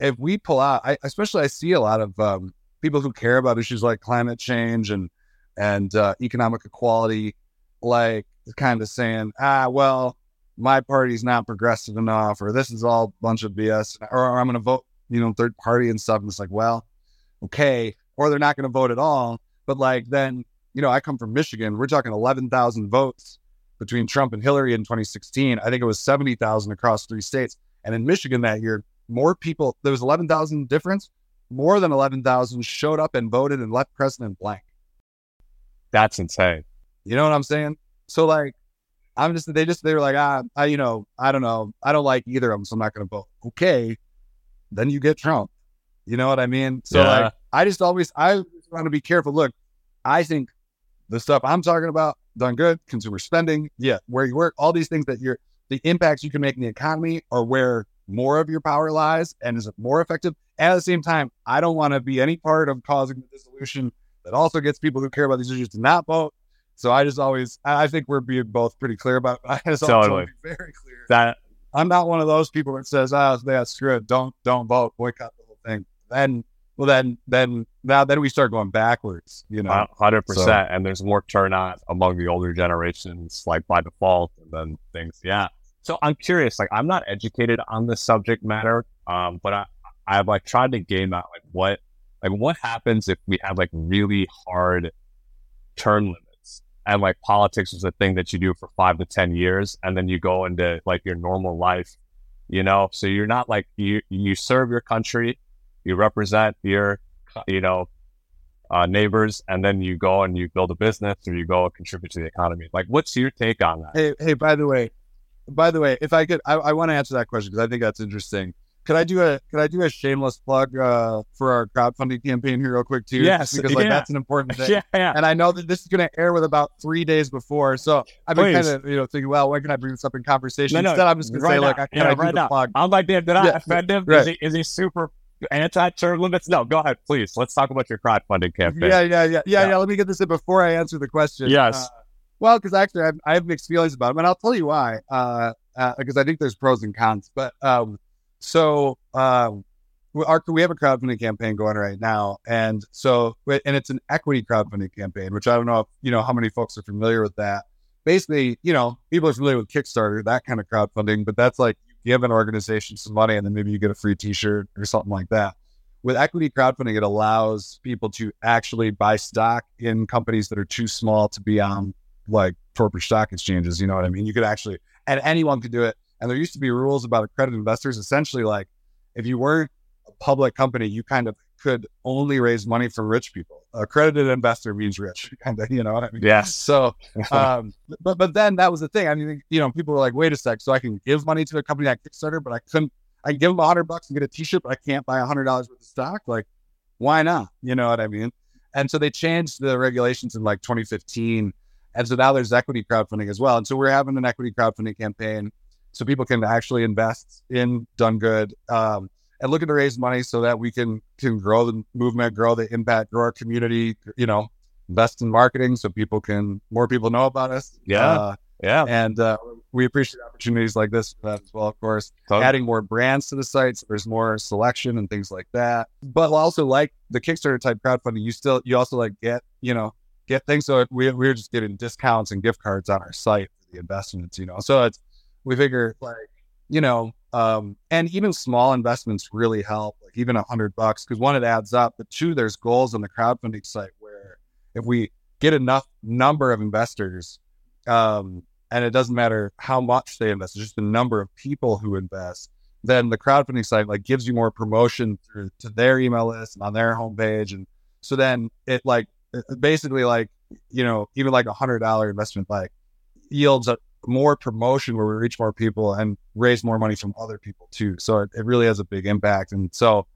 if we pull out, I, especially I see a lot of um, people who care about issues like climate change and and uh, economic equality, like kind of saying, ah, well, my party's not progressive enough, or this is all a bunch of BS, or, or I'm going to vote, you know, third party and stuff. And it's like, well, okay, or they're not going to vote at all. But like then, you know, I come from Michigan. We're talking 11,000 votes between Trump and Hillary in 2016. I think it was 70,000 across three states. And in Michigan that year, more people, there was 11,000 difference. More than 11,000 showed up and voted and left President blank. That's insane. You know what I'm saying? So, like, I'm just, they just, they were like, ah, I, you know, I don't know. I don't like either of them. So I'm not going to vote. Okay. Then you get Trump. You know what I mean? So, yeah. like, I just always, I want to be careful. Look, I think the stuff I'm talking about, DoneGood, consumer spending, yeah, where you work, all these things that you're, the impacts you can make in the economy are where more of your power lies and is it more effective? At the same time, I don't want to be any part of causing the dissolution that also gets people who care about these issues to not vote. So I just always, I think we're being both pretty clear about. I just totally very clear that I'm not one of those people that says, "Ah, oh, yeah, screw it, don't don't vote, boycott the whole thing." Then, well, then, then now, then we start going backwards. You know, hundred so. percent. And there's more turnout among the older generations, like by default, and then things. Yeah, so I'm curious, like I'm not educated on this subject matter, um, but I, I've like tried to game out like what, like what happens if we have like really hard term limits and like politics is a thing that you do for five to 10 years and then you go into like your normal life, you know? So you're not like, you, you serve your country, you represent your, you know, uh, neighbors, and then you go and you build a business or you go contribute to the economy. Like, what's your take on that? Hey, hey, by the way, by the way, if I could, I, I want to answer that question because I think that's interesting. Could I do a could I do a shameless plug uh, for our crowdfunding campaign here real quick too? Yes, because like yeah. that's an important thing. yeah, yeah, And I know that this is going to air with about three days before, so I've been kind of you know thinking, well, when can I bring this up in conversation? No, no, Instead, I'm just going right to say, now. like, I can yeah, I right do the now. plug? I'm like, did I yeah, offend him? Right. Is, he, is he super anti-term limits? No, go ahead, please. Let's talk about your crowdfunding campaign. Yeah, yeah, yeah, yeah, yeah. Let me get this in before I answer the question. Yes. Uh, well, because actually, I have, I have, mixed feelings about it, and I'll tell you why. Uh, because uh, I think there's pros and cons. But um, so um, our, we have a crowdfunding campaign going right now, and so and it's an equity crowdfunding campaign, which I don't know if you know how many folks are familiar with that. Basically, you know, people are familiar with Kickstarter, that kind of crowdfunding, but that's like you give an organization some money and then maybe you get a free T-shirt or something like that. With equity crowdfunding, it allows people to actually buy stock in companies that are too small to be on like corporate stock exchanges. You know what I mean? You could actually, and anyone could do it. And there used to be rules about accredited investors. Essentially, like if you weren't a public company, you kind of could only raise money from rich people. Accredited investor means rich, kind of, you know what I mean? Yeah. So, um, but but then that was the thing. I mean, you know, people were like, "Wait a sec, so I can give money to a company like Kickstarter, but I couldn't. I can give them a hundred bucks and get a T-shirt, but I can't buy a hundred dollars worth of stock. Like, why not? You know what I mean? And so they changed the regulations in like 2015, and so now there's equity crowdfunding as well. And so we're having an equity crowdfunding campaign so people can actually invest in DoneGood. Um, and looking to raise money so that we can can grow the movement, grow the impact, grow our community. You know, invest in marketing so people can more people know about us. Yeah, uh, yeah, and uh, we appreciate opportunities like this as well. Of course, totally. adding more brands to the sites, so there's more selection and things like that. But also, like the Kickstarter type crowdfunding, you still you also like get you know get things. So we we're just getting discounts and gift cards on our site for the investments. You know, so it's we figure like you know um, and even small investments really help, like even a hundred bucks, because one, it adds up, but two, there's goals on the crowdfunding site where if we get enough number of investors, um, and it doesn't matter how much they invest, just the number of people who invest, then the crowdfunding site like gives you more promotion through to their email list and on their homepage. And so then it like basically like, you know, even like a hundred dollar investment like yields a, more promotion where we reach more people and raise more money from other people too. So it, it really has a big impact. And so,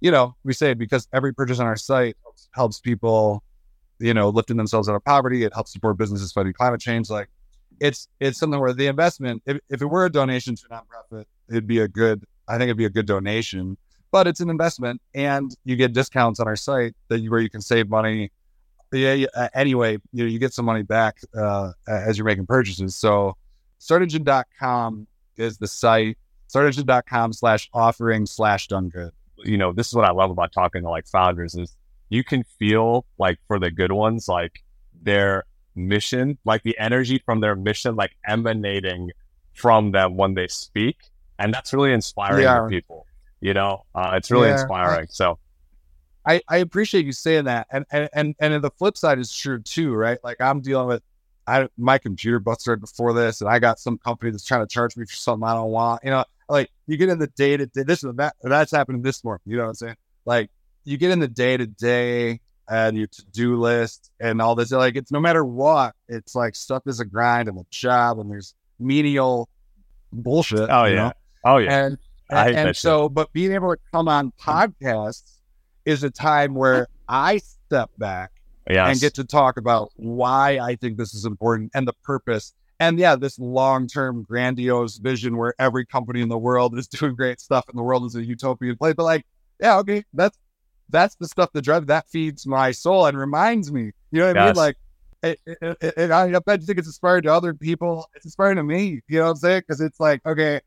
you know, we say because every purchase on our site helps, people, you know, lifting themselves out of poverty. It helps support businesses fighting climate change. Like it's it's something where the investment, if, if it were a donation to a nonprofit, it'd be a good, I think it'd be a good donation. But it's an investment, and you get discounts on our site that you, where you can save money yeah, yeah uh, anyway, you know, you get some money back uh, as you're making purchases. So startengine.com is the site. Startengine.com slash offering slash DoneGood. You know, this is what I love about talking to like founders is you can feel like for the good ones, like their mission, like the energy from their mission, like emanating from them when they speak. And that's really inspiring yeah. to people. You know, uh, it's really yeah. inspiring. So I, I appreciate you saying that. And, and, and, and the flip side is true too, right? Like I'm dealing with, I, my computer busted before this and I got some company that's trying to charge me for something I don't want, you know, like you get in the day to day, this is that, that's happening this morning. You know what I'm saying? Like you get in the day to day and your to do list and all this, like it's no matter what, it's like stuff is a grind and a job and there's menial bullshit. Oh yeah. Know? Oh yeah. And, and, and so, but being able to come on podcasts is a time where I step back yes. and get to talk about why I think this is important and the purpose. And yeah, this long term grandiose vision where every company in the world is doing great stuff and the world is a utopian place. But like, yeah, okay, that's that's the stuff that drives that feeds my soul and reminds me. You know what yes. I mean? Like, it, it, it, I bet you think it's inspiring to other people. It's inspiring to me. You know what I'm saying? Because it's like, okay,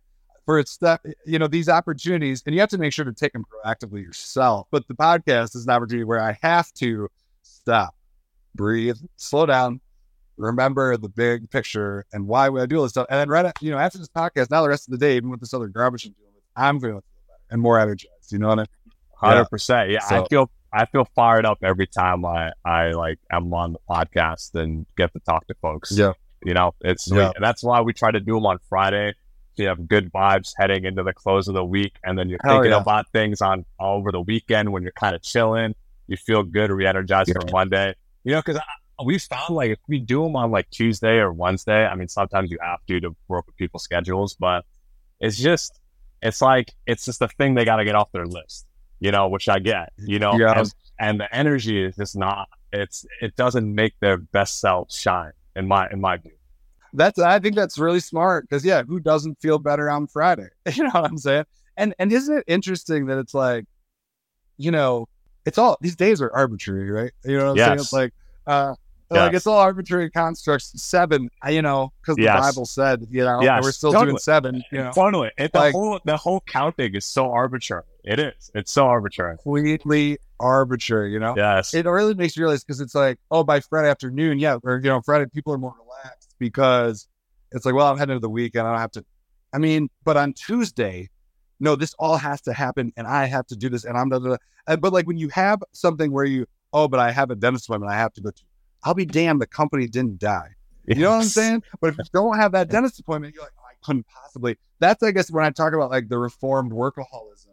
for its stuff, you know, these opportunities, and you have to make sure to take them proactively yourself. But the podcast is an opportunity where I have to stop, breathe, slow down, remember the big picture and why would I do all this stuff. And then right, you know, after this podcast, now the rest of the day, even with this other garbage I'm dealing with, I'm going to feel better and more energized. You know what I mean? Hundred percent. Yeah, so, I feel I feel fired up every time I I like am on the podcast and get to talk to folks. Yeah, you know, it's yeah. And that's why we try to do them on Friday you have good vibes heading into the close of the week, and then you're Hell thinking yeah. about things on over the weekend when you're kind of chilling. You feel good, re-energized yeah. for Monday. You know, because we found like if we do them on like Tuesday or Wednesday, I mean, sometimes you have to to work with people's schedules, but it's just it's like it's just a thing they got to get off their list. You know, which I get. You know, yeah. and, and the energy is just not. It's it doesn't make their best self shine in my in my view that's I think that's really smart because yeah, who doesn't feel better on Friday? You know what I'm saying? And and isn't it interesting that it's like you know, it's all these days are arbitrary, right? You know what I'm yes. saying? It's like, uh, yes. like it's all arbitrary constructs. Seven, you know, because the yes. Bible said, you know, yes. we're still totally. doing seven. You know, totally. It, like, the whole the whole counting is so arbitrary. It is. It's so arbitrary. Completely arbitrary. You know. Yes. It really makes you realize because it's like, oh, by Friday afternoon, yeah, or you know, Friday people are more relaxed because it's like, well, I'm heading into the weekend. I don't have to. I mean, but on Tuesday, no, this all has to happen, and I have to do this, and I'm. Blah, blah, blah. But like when you have something where you, oh, but I have a dentist appointment, I have to go to. I'll be damned, the company didn't die. Yes. You know what I'm saying? But if you don't have that dentist appointment, you're like, oh, I couldn't possibly. That's, I guess, when I talk about like the reformed workaholism,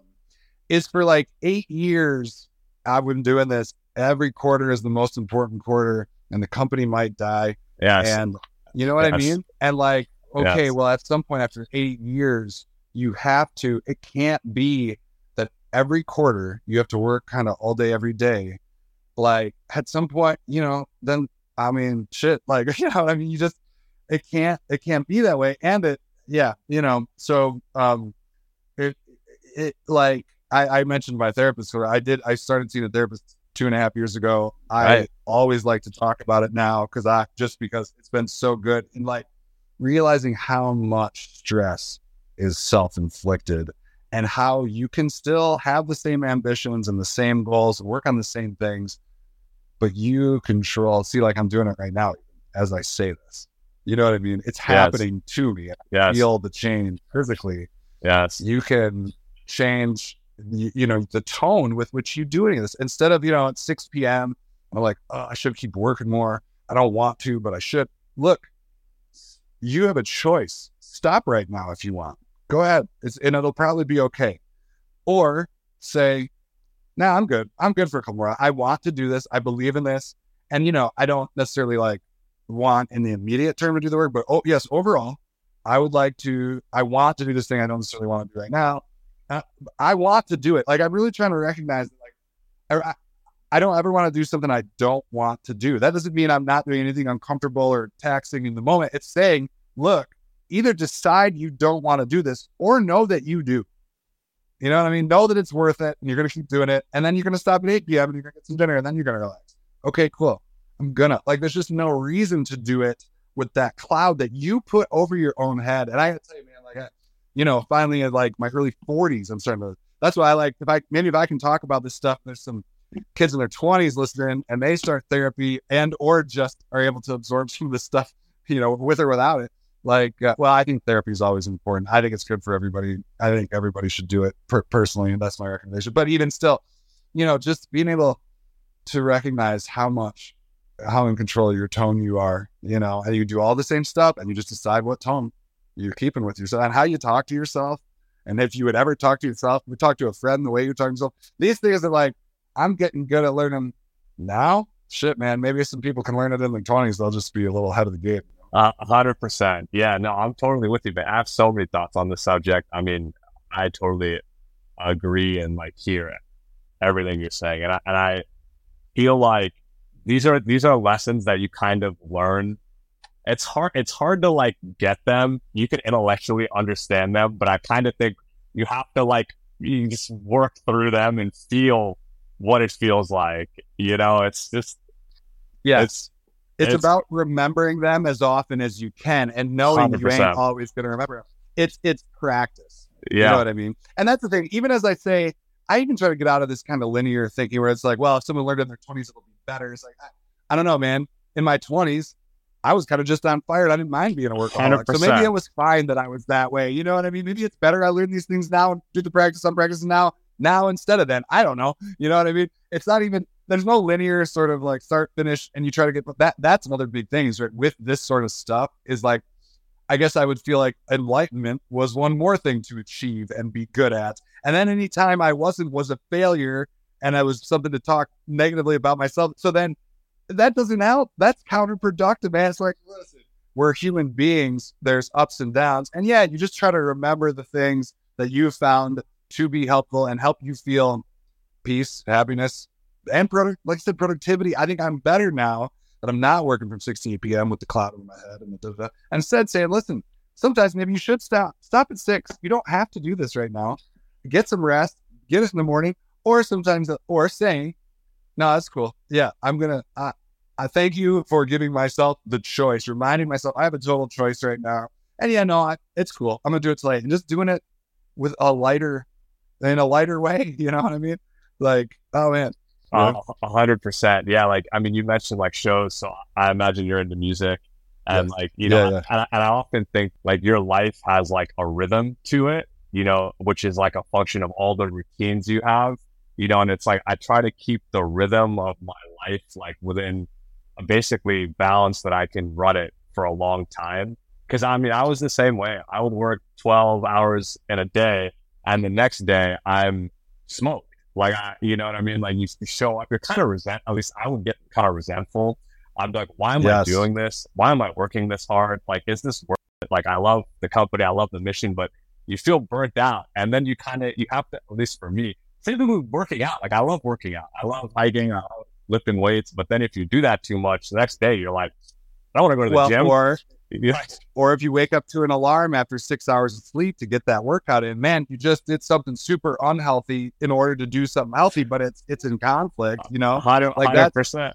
is for like eight years, I've been doing this. Every quarter is the most important quarter, and the company might die. Yes. And you know what yes. I mean? And like, okay, yes. well, at some point after eight years, you have to, it can't be that every quarter you have to work kind of all day, every day. Like at some point, you know, then I mean, shit, like, you know I mean? You just, it can't, it can't be that way. And it, yeah, you know, so, um, it, it like, I, I mentioned my therapist, I did, I started seeing a therapist two and a half years ago. I right. always like to talk about it now because I, just because it's been so good and like realizing how much stress is self inflicted and how you can still have the same ambitions and the same goals, work on the same things, but you control. See, like I'm doing it right now as I say this. You know what I mean? It's happening yes. to me. I yes. feel the change physically. Yes. You can change, you, you, know, the tone with which you do any of this. Instead of, you know, at 6 p.m., I'm like, oh, I should keep working more. I don't want to, but I should. Look, you have a choice. Stop right now if you want go ahead. It's, and it'll probably be okay. Or say, no, nah, I'm good. I'm good for a. I want to do this. I believe in this. And, you know, I don't necessarily like want in the immediate term to do the work, but oh, yes, overall, I would like to, I want to do this thing I don't necessarily want to do right now. Uh, I want to do it. Like, I'm really trying to recognize, like, I, I don't ever want to do something I don't want to do. That doesn't mean I'm not doing anything uncomfortable or taxing in the moment. It's saying, look, either decide you don't want to do this or know that you do. You know what I mean? Know that it's worth it and you're going to keep doing it. And then you're going to stop at 8 p.m. and you're going to get some dinner and then you're going to relax. Okay, cool. I'm going to. Like, there's just no reason to do it with that cloud that you put over your own head. And I got to tell you, man, like, you know, finally at like my early 40s, I'm starting to. That's why I like, if I, maybe if I can talk about this stuff, there's some kids in their 20s listening and they start therapy and or just are able to absorb some of this stuff, you know, with or without it like, uh, well, I think therapy is always important. I think it's good for everybody. I think everybody should do it per- personally, and that's my recommendation. But even still, you know, just being able to recognize how much, how in control your tone you are, you know, and you do all the same stuff, and you just decide what tone you're keeping with yourself and how you talk to yourself. And if you would ever talk to yourself, we talk to a friend the way you talk to yourself. These things are like, I'm getting good at learning now. Shit, man. Maybe some people can learn it in their 20s. They'll just be a little ahead of the game. Hundred percent. Yeah, no, I'm totally with you, but I have so many thoughts on the subject. I mean, I totally agree and like hear everything you're saying, and I, and I feel like these are these are lessons that you kind of learn. It's hard. It's hard to like get them. You can intellectually understand them, but I kind of think you have to like you just work through them and feel what it feels like. You know, it's just yeah, it's it's, it's, about remembering them as often as you can and knowing 100%. you ain't always going to remember them. It's it's practice. Yeah. You know what I mean? And that's the thing. Even as I say, I even try to get out of this kind of linear thinking where it's like, well, if someone learned in their 20s, it'll be better. It's like, I, I don't know, man. In my 20s, I was kind of just on fire. I didn't mind being a workaholic. 100%. So maybe it was fine that I was that way. You know what I mean? Maybe it's better I learn these things now and do the practice I'm practicing now, now instead of then. I don't know. You know what I mean? It's not even there's no linear sort of like start finish and you try to get that that's another big thing is right with this sort of stuff is like I guess I would feel like enlightenment was one more thing to achieve and be good at. And then anytime I wasn't was a failure and I was something to talk negatively about myself. So then that doesn't help. That's counterproductive, man. It's like, listen, we're human beings. There's ups and downs. And yeah, you just try to remember the things that you found to be helpful and help you feel peace, happiness, and product, like I said, productivity. I think I'm better now that I'm not working from 6 to 8 p.m. with the cloud over my head and the. And instead saying, listen, sometimes maybe you should stop. Stop at six. You don't have to do this right now. Get some rest. Get us in the morning. or sometimes, or saying, no, that's cool. Yeah, I'm gonna. Uh, I thank you for giving myself the choice, reminding myself I have a total choice right now. And yeah, no, I, it's cool. I'm gonna do it today, and just doing it with a lighter, in a lighter way. You know what I mean? Like, oh man, a hundred percent. Yeah, like I mean, you mentioned like shows, so I imagine you're into music, and yes. like you know, yeah, yeah. And, and I often think like your life has like a rhythm to it, you know, which is like a function of all the routines you have, you know, and it's like I try to keep the rhythm of my life like within basically balance that I can run it for a long time. Cause I mean, I was the same way. I would work 12 hours in a day and the next day I'm smoked. Like, I, you know what I mean? Like you show up, you're kind of resent, at least I would get kind of resentful. I'm like, why am yes. I doing this? Why am I working this hard? Like, is this worth it? Like, I love the company. I love the mission, but you feel burnt out. And then you kind of, you have to, at least for me, same thing with working out. Like, I love working out. I love hiking. I love lifting weights. But then if you do that too much, the next day you're like, I don't want to go to the well, gym. Or, or if you wake up to an alarm after six hours of sleep to get that workout in, man, you just did something super unhealthy in order to do something healthy, but it's it's in conflict, you know, 100, like that percent.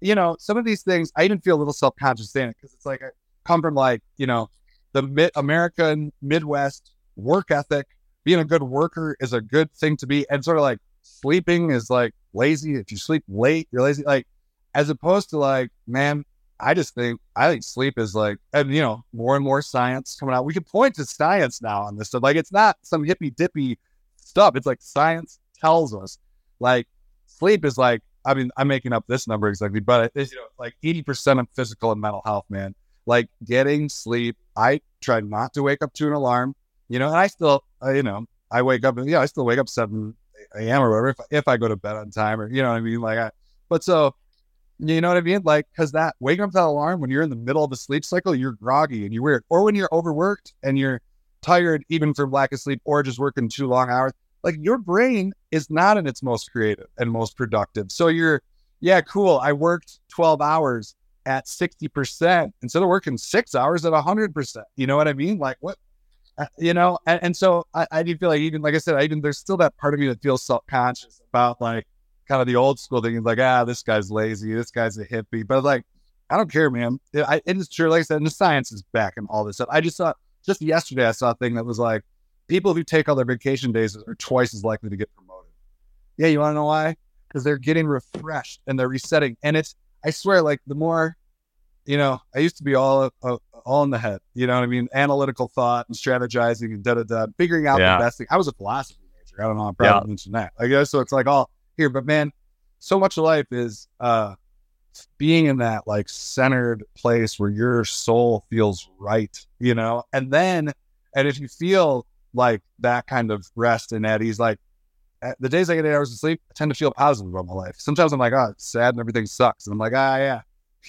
You know, some of these things I even feel a little self conscious saying it because it's like I come from like you know the mid American Midwest work ethic. Being a good worker is a good thing to be, and sort of like sleeping is like lazy. If you sleep late, you're lazy. Like, as opposed to like, man, I just think I think sleep is like, and you know, more and more science coming out. We can point to science now on this stuff. Like, it's not some hippy dippy stuff. It's like science tells us, like, sleep is like. I mean, I'm making up this number exactly, but it's you know, like 80% of physical and mental health, man. Like getting sleep. I try not to wake up to an alarm, you know, and I still, uh, you know, I wake up yeah, I still wake up seven a.m. or whatever if, if I go to bed on time or you know what I mean. Like, I, but so you know what I mean? Like, because that waking up that alarm when you're in the middle of a sleep cycle, you're groggy and you're weird, or when you're overworked and you're tired, even from lack of sleep, or just working too long hours. Like your brain is not in its most creative and most productive. So you're, yeah, cool. I worked 12 hours at 60% instead of working six hours at 100%. You know what I mean? Like, what? Uh, you know, and, and so I, I, do feel like even like I said, I even there's still that part of me that feels self conscious about like kind of the old school thing. Like, ah, this guy's lazy, this guy's a hippie, but like, I don't care, man. It, I, it's true, like I said, and the science is back and all this stuff. I just saw just yesterday, I saw a thing that was like, people who take all their vacation days are twice as likely to get promoted. Yeah, you want to know why? Because they're getting refreshed and they're resetting, and it's I swear, like the more you know, I used to be all uh, all in the head. You know what I mean? Analytical thought and strategizing and da da da, figuring out yeah. the best thing. I was a philosophy major. I don't know. I'm proud yeah. to mention that. I guess so. It's like all here, but man, so much of life is uh being in that like centered place where your soul feels right. You know, and then and if you feel like that kind of rest and at ease, like the days I get eight hours of sleep, I tend to feel positive about my life. Sometimes I'm like, oh, it's sad and everything sucks, and I'm like, ah, yeah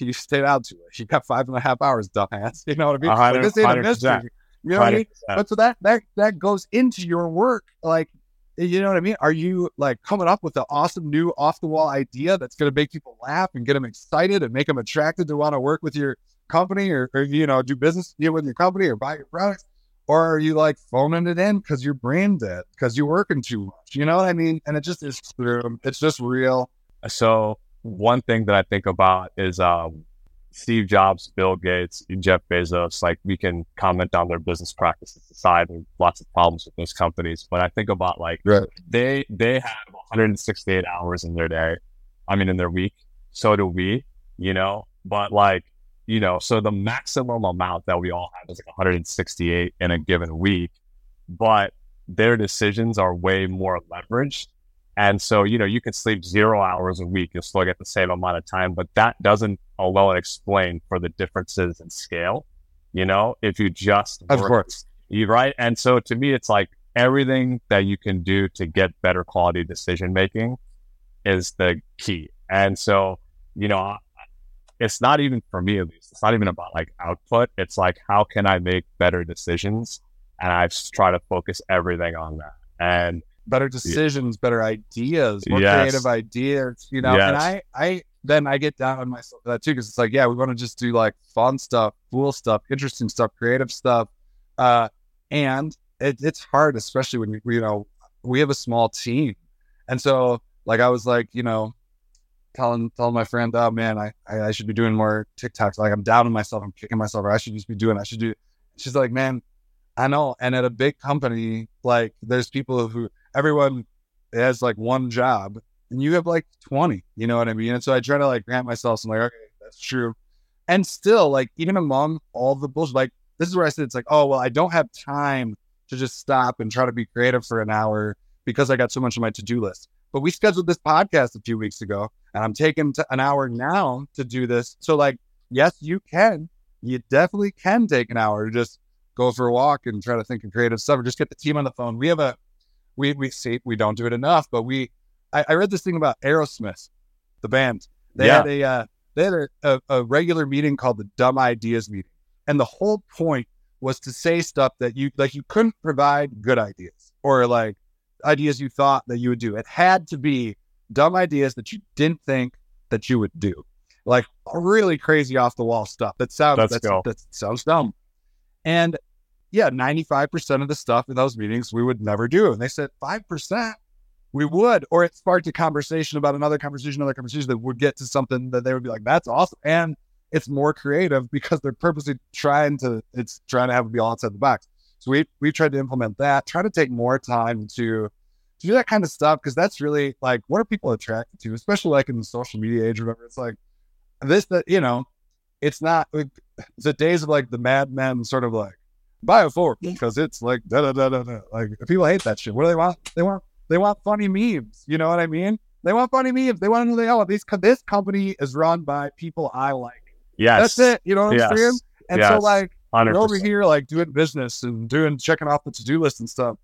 you stayed out to it. You got five and a half hours, dumbass. You know what I mean? Like, this ain't a mystery. You know what I mean? But so that that that goes into your work. Like, you know what I mean? Are you like coming up with an awesome new off the wall idea that's going to make people laugh and get them excited and make them attracted to want to work with your company or, or you know do business deal with your company or buy your products? Or are you like phoning it in because you're brain dead because you're working too much? You know what I mean? And it just is true. It's just real. So one thing that I think about is um, Steve Jobs, Bill Gates, Jeff Bezos. Like we can comment on their business practices aside. There's lots of problems with those companies, but I think about like right. they they have 168 hours in their day. I mean, in their week. So do we. You know, but like you know, so the maximum amount that we all have is like 168 in a given week, but their decisions are way more leveraged and so, you know, you can sleep zero hours a week, you'll still get the same amount of time, but that doesn't alone explain for the differences in scale. You know, if you just of work, course, you right. And so to me, it's like everything that you can do to get better quality decision making is the key. And so, you know, it's not even for me at least. It's not even about like output. It's like how can I make better decisions? And I try to focus everything on that. And better decisions, better ideas, more yes. creative ideas, you know. Yes. And I, I then I get down on myself for that too, because it's like, yeah, we want to just do like fun stuff, cool stuff, interesting stuff, creative stuff. Uh, and it, it's hard, especially when you know, we have a small team And so like I was like, you know, telling telling my friend, oh man, I, I, I should be doing more TikToks. Like I'm down on myself, I'm kicking myself, or I should just be doing, I should do. She's like, man, I know. And at a big company, like there's people who everyone has like one job and you have like 20, you know what I mean? And so I try to like grant myself some like, okay, that's true. And still, like, even among all the bullshit, like, this is where I said, it's like, oh, well, I don't have time to just stop and try to be creative for an hour because I got so much on my to do list. But we scheduled this podcast a few weeks ago and I'm taking t- an hour now to do this. So, like, yes, you can. You definitely can take an hour to just go for a walk and try to think of creative stuff or just get the team on the phone. We have a, we, we see, we don't do it enough, but we, I, I read this thing about Aerosmith, the band. They yeah. had a, uh, they had a, a, a regular meeting called the Dumb Ideas Meeting. And the whole point was to say stuff that you, like, you couldn't provide good ideas or like ideas you thought that you would do. It had to be dumb ideas that you didn't think that you would do. Like really crazy off the wall stuff that sounds that's, that sounds dumb. And yeah, 95% of the stuff in those meetings we would never do. And they said 5% we would, or it sparked a conversation about another conversation, another conversation that would get to something that they would be like, that's awesome. And it's more creative because they're purposely trying to, it's trying to have it be all outside the box. So we, we tried to implement that, try to take more time to, to do that kind of stuff. Cause that's really like, what are people attracted to, especially like in the social media age, remember, it's like this, that, you know, it's not like, the days of like the Mad Men sort of like, buy a fork because it's like da da da da da. Like people hate that shit. What do they want? They want they want funny memes. You know what I mean? They want funny memes. They want to know they oh, these this company is run by people I like. Yes, that's it. You know what I'm saying? And yes. so like we are over here like doing business and doing checking off the to do list and stuff.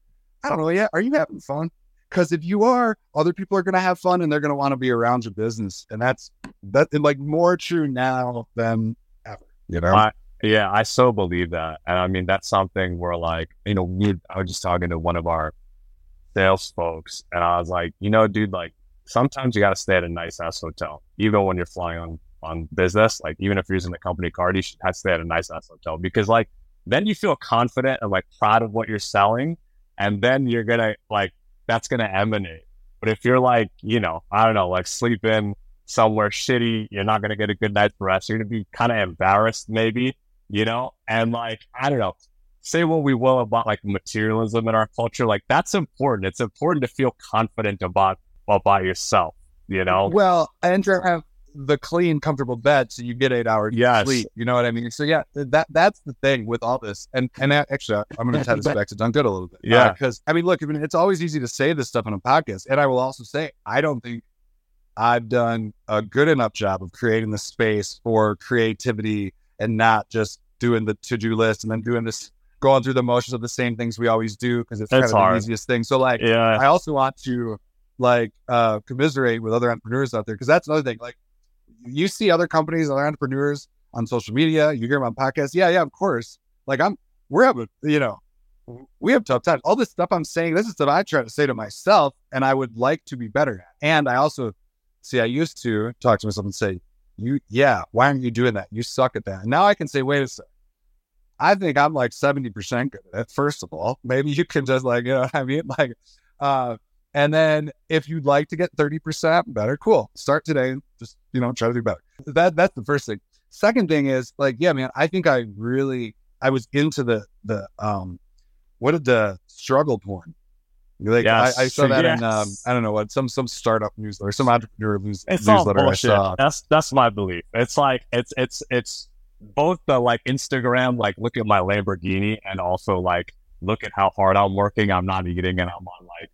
I don't know yet. Are you having fun? Because if you are, other people are going to have fun and they're going to want to be around your business, and that's that like more true now than ever. You know. I, yeah, I so believe that, and I mean that's something where like you know we I was just talking to one of our sales folks, and I was like, you know, dude, like sometimes you got to stay at a nice ass hotel, even when you're flying on on business. Like even if you're using the company card, you should have to stay at a nice ass hotel because like then you feel confident and like proud of what you're selling, and then you're gonna like that's gonna emanate. But if you're like, you know, I don't know, like sleeping somewhere shitty, you're not gonna get a good night's rest. You're gonna be kind of embarrassed, maybe, you know, and like I don't know say what we will about like materialism in our culture, like that's important. It's important to feel confident about about yourself, you know? Well, and to have the clean, comfortable bed so you get eight hours yes. sleep. You know what I mean? So yeah, that that's the thing with all this. And and actually, I'm going to tie this back to DoneGood a little bit. Yeah, because uh, I mean, look, I mean, it's always easy to say this stuff on a podcast, and I will also say I don't think I've done a good enough job of creating the space for creativity and not just doing the to do list and then doing this going through the motions of the same things we always do because it's kind of hard. the easiest thing. So like, yeah. I also want to like uh, commiserate with other entrepreneurs out there because that's another thing. Like, you see other companies, other entrepreneurs on social media, you hear them on podcasts. Yeah, yeah, of course. Like I'm, we're having, you know, we have tough times. All this stuff I'm saying, this is stuff I try to say to myself, and I would like to be better at. And I also see, I used to talk to myself and say, "You, yeah, why aren't you doing that? You suck at that." And now I can say, "Wait a second, I think I'm like 70% good at it, first of all. Maybe you can just like, you know what I mean? Like, uh, and then if you'd like to get 30% better, cool. Start today. And just, you know, try to do better. That that's the first thing. Second thing is like, yeah, man, I think I really I was into the the um what did the struggle porn? Like yes. I, I, saw that yes. in um, I don't know what some some startup newsletter, some entrepreneur news, it's newsletter all bullshit. I saw. That's that's my belief. It's like it's it's it's both the like Instagram, like look at my Lamborghini, and also like look at how hard I'm working. I'm not eating, and I'm on like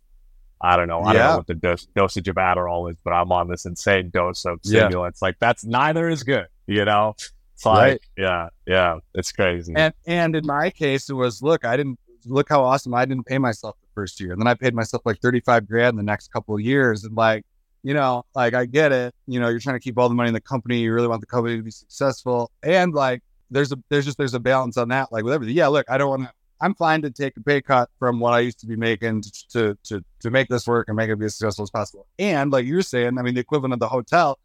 I don't know, I yeah. don't know what the dos- dosage of Adderall is, but I'm on this insane dose of stimulants. Yeah. Like that's neither is good, you know. It's like right. yeah, yeah, it's crazy. And and in my case, it was look, I didn't look how awesome I didn't pay myself first year, and then I paid myself like 35 grand in the next couple of years, and like you know, like I get it. You know, you're trying to keep all the money in the company. You really want the company to be successful, and like there's a there's just there's a balance on that. Like with everything, yeah. Look, I don't want to. I'm fine to take a pay cut from what I used to be making to, to to to make this work and make it be as successful as possible. And like you're saying, I mean, the equivalent of the hotel.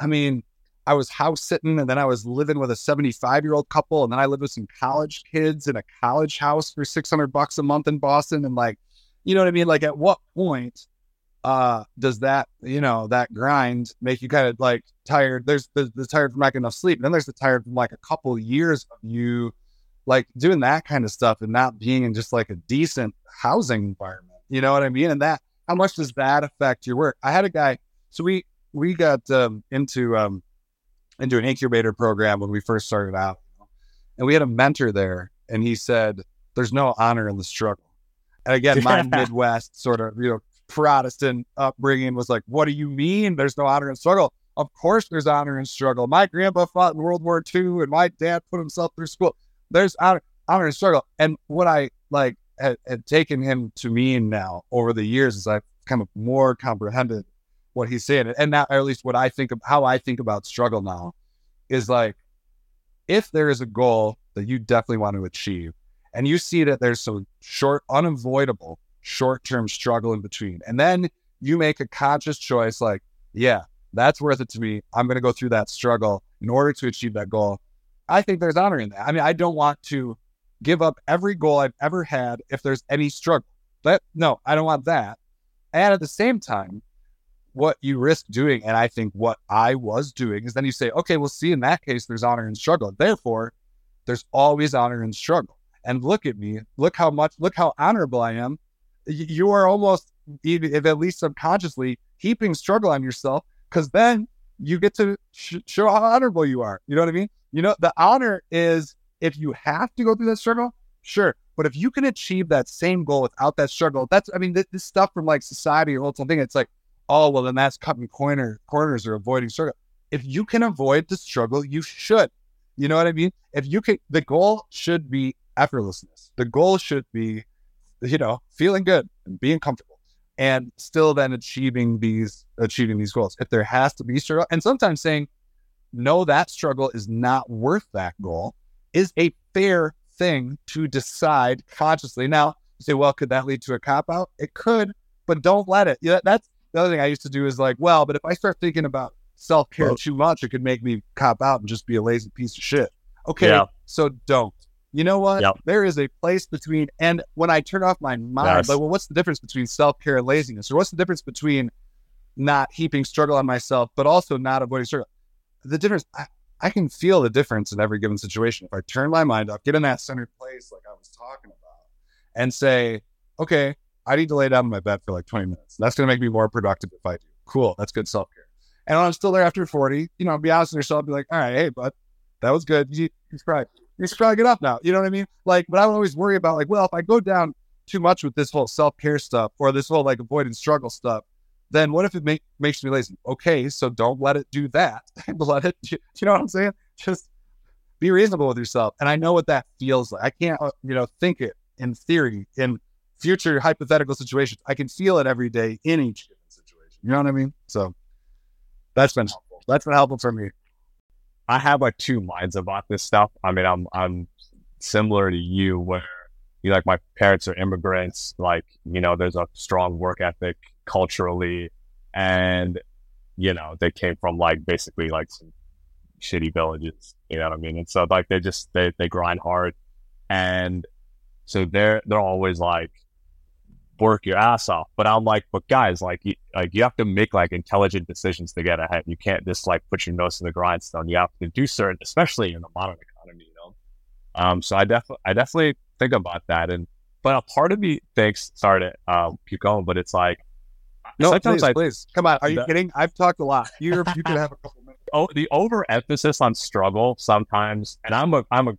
I mean, I was house sitting and then I was living with a 75 year old couple. And then I lived with some college kids in a college house for 600 bucks a month in Boston. And like, you know what I mean? Like, at what point uh, does that, you know, that grind make you kind of like tired? There's the, the tired from not getting enough sleep. And then there's the tired from like a couple years of you like doing that kind of stuff and not being in just like a decent housing environment. You know what I mean? And that, how much does that affect your work? I had a guy, so we, we got um, into, um, into an incubator program when we first started out. And we had a mentor there and he said, there's no honor in the struggle. And again, my Midwest sort of, you know, Protestant upbringing was like, what do you mean there's no honor in struggle? Of course there's honor in struggle. My grandpa fought in World War II and my dad put himself through school. There's honor, honor and struggle. And what I like had, had taken him to mean now over the years is I've kind of more comprehended what he's saying. And now, at least what I think of how I think about struggle now is like, if there is a goal that you definitely want to achieve and you see that there's some short, unavoidable short term struggle in between. And then you make a conscious choice like, yeah, that's worth it to me. I'm going to go through that struggle in order to achieve that goal. I think there's honor in that. I mean, I don't want to give up every goal I've ever had if there's any struggle. But no, I don't want that. And at the same time, what you risk doing, and I think what I was doing, is then you say, okay, we'll see, in that case, there's honor and struggle. Therefore, there's always honor and struggle. And look at me, look how much, look how honorable I am you are almost, if at least subconsciously, heaping struggle on yourself because then you get to sh- show how honorable you are. You know what I mean? You know, the honor is if you have to go through that struggle, sure. But if you can achieve that same goal without that struggle, that's, I mean, this, stuff from like society or whole thing, it's like, oh, well, then that's cutting corner, corners or avoiding struggle. If you can avoid the struggle, you should. You know what I mean? If you can, the goal should be effortlessness. The goal should be you know, feeling good and being comfortable and still then achieving these achieving these goals. If there has to be struggle, and sometimes saying no, that struggle is not worth that goal is a fair thing to decide consciously. Now, you say, well, could that lead to a cop out? It could, but don't let it. Yeah, that's the other thing I used to do is like, well, but if I start thinking about self care too much, it could make me cop out and just be a lazy piece of shit. Okay, yeah. so don't you know what? Yep. There is a place between, and when I turn off my mind, yes. like, well, what's the difference between self care and laziness? Or what's the difference between not heaping struggle on myself, but also not avoiding struggle? The difference, I, I can feel the difference in every given situation. If I turn my mind up, get in that centered place, like I was talking about, and say, okay, I need to lay down in my bed for like 20 minutes. That's going to make me more productive if I do. Cool. That's good self care. And when I'm still there after 40, you know, be honest with yourself, be like, all right, hey, bud, that was good. You, you you should probably get up now. You know what I mean? Like, but I would always worry about like, well, if I go down too much with this whole self care stuff or this whole like avoid and struggle stuff, then what if it make, makes me lazy? Okay, so don't let it do that. let it. You, you know what I'm saying? Just be reasonable with yourself. And I know what that feels like. I can't, uh, you know, think it in theory in future hypothetical situations. I can feel it every day in each situation. You know what I mean? So that's been helpful. That's been helpful for me. I have like two minds about this stuff. I mean, I'm I'm similar to you where you like my parents are immigrants, like, you know, there's a strong work ethic culturally and you know, they came from like basically like some shitty villages, you know what I mean? And so like they just they they grind hard and so they're they're always like work your ass off. But I'm like, but guys, like, you, like you have to make like intelligent decisions to get ahead. You can't just like put your nose in the grindstone. You have to do certain, especially in the modern economy, you know. Um, so I definitely, I definitely think about that. And but a part of me thinks, sorry to uh, keep going, but it's like, no, sometimes please, I, please, come on. Are you the, kidding? I've talked a lot. You you can have a couple minutes. Oh, the overemphasis on struggle sometimes, and I'm a I'm a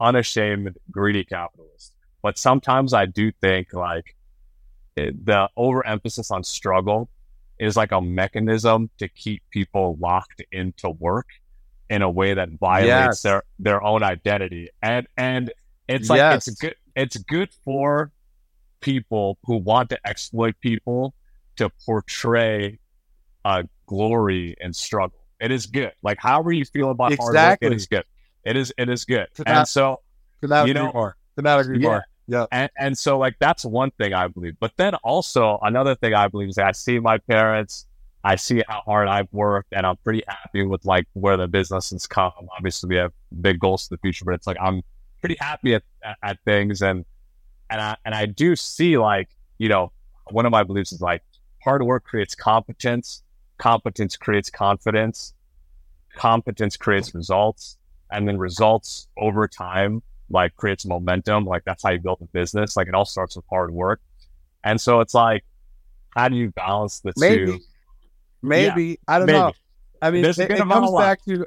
unashamed greedy capitalist, but sometimes I do think like the overemphasis on struggle is like a mechanism to keep people locked into work in a way that violates yes. their their own identity and and it's like yes. it's good it's good for people who want to exploit people to portray uh, glory and struggle it is good like however you feel about exactly. hard work it is good it is it is good and so you know more. Could not agree yeah, more yeah. And, and so like that's one thing I believe. But then also another thing I believe is I see my parents, I see how hard I've worked and I'm pretty happy with like where the business has come. Obviously we have big goals for the future, but it's like I'm pretty happy at, at, at things and and I and I do see like, you know, one of my beliefs is like hard work creates competence, competence creates confidence, competence creates results, and then results over time like creates momentum. Like that's how you build a business. Like it all starts with hard work. And so it's like, how do you balance the maybe, two? Maybe. Yeah, I don't maybe. know. I mean, it, it comes back to,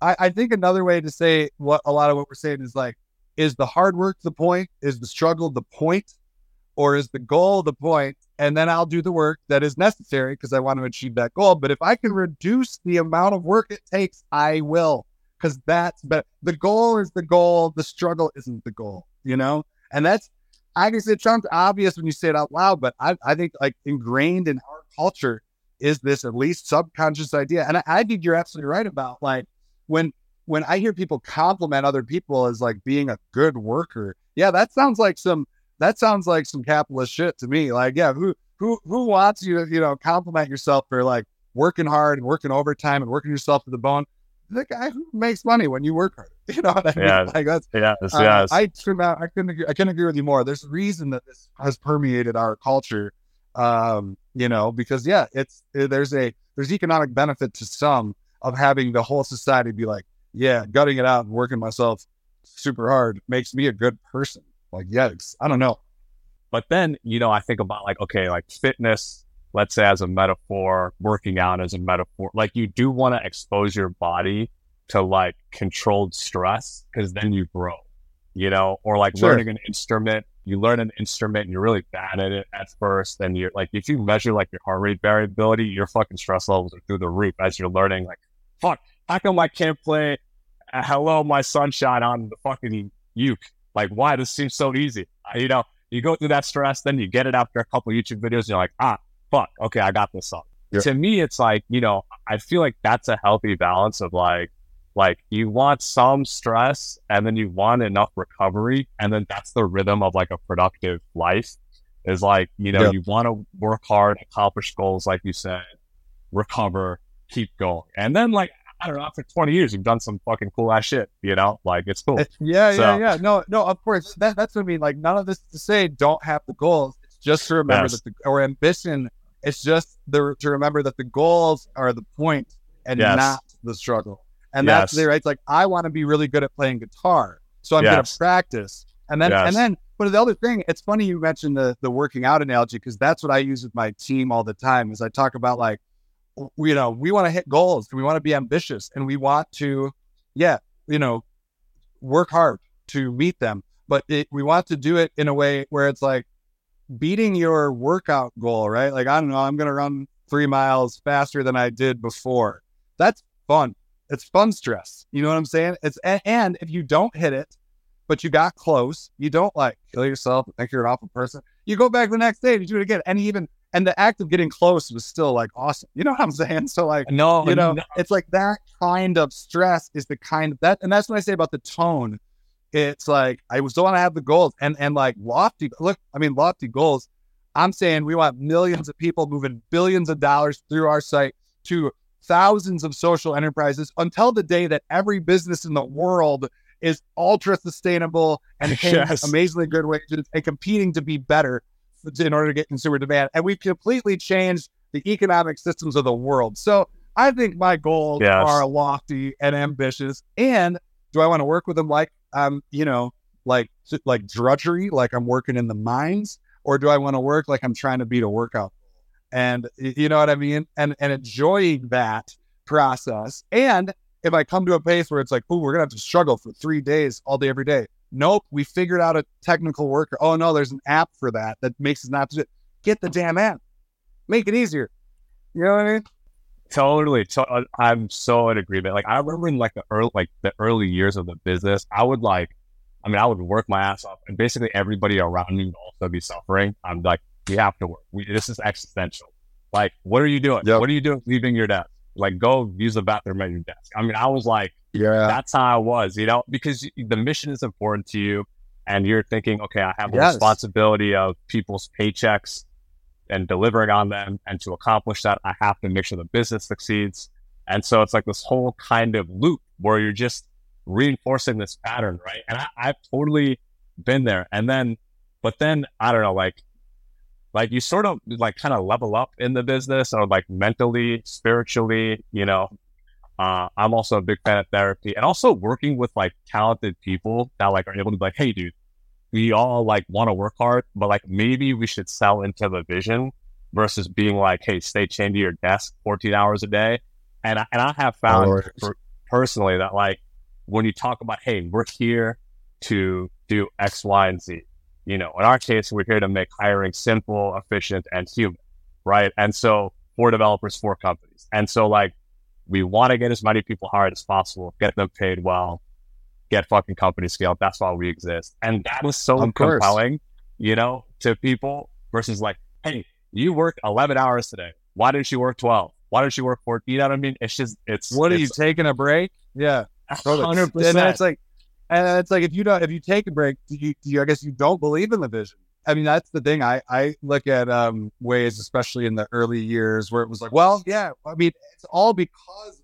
I, I think another way to say what a lot of what we're saying is like, is the hard work the point? Is the struggle the point? Or is the goal the point? And then I'll do the work that is necessary because I want to achieve that goal. But if I can reduce the amount of work it takes, I will because that's but the goal is the goal. The struggle isn't the goal, you know? And that's I guess it sounds obvious when you say it out loud, but I, I think like ingrained in our culture is this at least subconscious idea. And I, I think you're absolutely right about like when when I hear people compliment other people as like being a good worker, yeah, that sounds like some that sounds like some capitalist shit to me. Like, yeah, who who who wants you to, you know, compliment yourself for like working hard and working overtime and working yourself to the bone? The guy who makes money when you work hard. You know what I mean? Yeah, like that's yes, uh, yes. I couldn't I couldn't agree, I couldn't agree with you more. There's a reason that this has permeated our culture. Um, you know, because yeah, it's there's a there's economic benefit to some of having the whole society be like, yeah, gutting it out and working myself super hard makes me a good person. Like, yes, I don't know. But then, you know, I think about like, okay, like fitness, let's say as a metaphor, working out as a metaphor, like you do want to expose your body to like controlled stress because then you grow, you know, or like sure. learning an instrument. You learn an instrument and you're really bad at it at first. Then you're like, if you measure like your heart rate variability, your fucking stress levels are through the roof as you're learning. Like, fuck, how come I can't play uh, hello, my sunshine on the fucking uke. Like, why? This seems so easy. Uh, you know, you go through that stress, then you get it after a couple YouTube videos, and you're like, ah, fuck, okay, I got this song. Yeah. To me, it's like, you know, I feel like that's a healthy balance of like, like you want some stress and then you want enough recovery. And then that's the rhythm of like a productive life is like, you know, yeah. you want to work hard, accomplish goals, like you said, recover, keep going. And then like I don't know, after 20 years, you've done some fucking cool ass shit, you know? Like, it's cool. Yeah, so. yeah, yeah. No, no, of course. That, that's what I mean. Like, none of this to say don't have the goals. Just to remember yes. that the, or ambition, it's just the, to remember that the goals are the point and yes. not the struggle. And yes. that's there, right? It's like, I want to be really good at playing guitar. So I'm going to practice. And then, and then, but the other thing, it's funny you mentioned the, the working out analogy because that's what I use with my team all the time is I talk about like, you know, we want to hit goals and we want to be ambitious and we want to, yeah, you know, work hard to meet them. But it, we want to do it in a way where it's like beating your workout goal, right? Like, I don't know, I'm going to run three miles faster than I did before. That's fun. It's fun stress. You know what I'm saying? It's, and if you don't hit it, but you got close, you don't like kill yourself, think you're an awful person. You go back the next day and you do it again. And even and the act of getting close was still like awesome. You know what I'm saying? So like, no, you know, no. it's like that kind of stress is the kind of that, and that's what I say about the tone. It's like I was still want to have the goals and and like lofty. Look, I mean lofty goals. I'm saying we want millions of people moving billions of dollars through our site to thousands of social enterprises until the day that every business in the world is ultra sustainable and paying yes. amazingly good wages and competing to be better in order to get consumer demand. And we've completely changed the economic systems of the world. So I think my goals yes. are lofty and ambitious. And do I want to work with them like um, you know, like like drudgery, like I'm working in the mines, or do I want to work like I'm trying to beat a workout? And you know what I mean? And and enjoying that process. And if I come to a pace where it's like, oh, we're gonna have to struggle for three days all day, every day, Nope, we figured out a technical worker. Oh no, there's an app for that that makes it not to get the damn app. Make it easier. You know what I mean? Totally. To- uh, I'm so in agreement. Like I remember in like the early like the early years of the business, I would like I mean, I would work my ass off and basically everybody around me would also be suffering. I'm like, we have to work. We, this is existential. Like, what are you doing? Yep. What are you doing leaving your desk? Like, go use the bathroom at your desk. I mean, I was like, yeah. That's how I was, you know, because the mission is important to you and you're thinking, okay, I have the yes. responsibility of people's paychecks and delivering on them. And to accomplish that, I have to make sure the business succeeds. And so it's like this whole kind of loop where you're just reinforcing this pattern, right? And I, I've totally been there. And then, but then I don't know, like, like you sort of like kind of level up in the business or like mentally, spiritually, you know. Uh, I'm also a big fan of therapy and also working with like talented people that like are able to be like, hey, dude, we all like want to work hard, but like maybe we should sell into the vision versus being like, hey, stay chained to your desk 14 hours a day. And I, and I have found for, personally that like when you talk about, hey, we're here to do X, Y, and Z. You know, in our case, we're here to make hiring simple, efficient, and human, right? And so for developers, for companies. And so like we want to get as many people hired as possible, get them paid well, get fucking company scale. That's why we exist. And that was so of compelling, course. you know, to people versus like, hey, you work 11 hours today. Why didn't you work 12? Why didn't you work 14? You know what I mean? It's just, it's. What it's, are you taking a break? Yeah. 100%. And it's like, and it's like, if you don't, if you take a break, do you, do you, I guess you don't believe in the vision. I mean, that's the thing. I, I look at um, ways, especially in the early years, where it was like, well, yeah, I mean, it's all because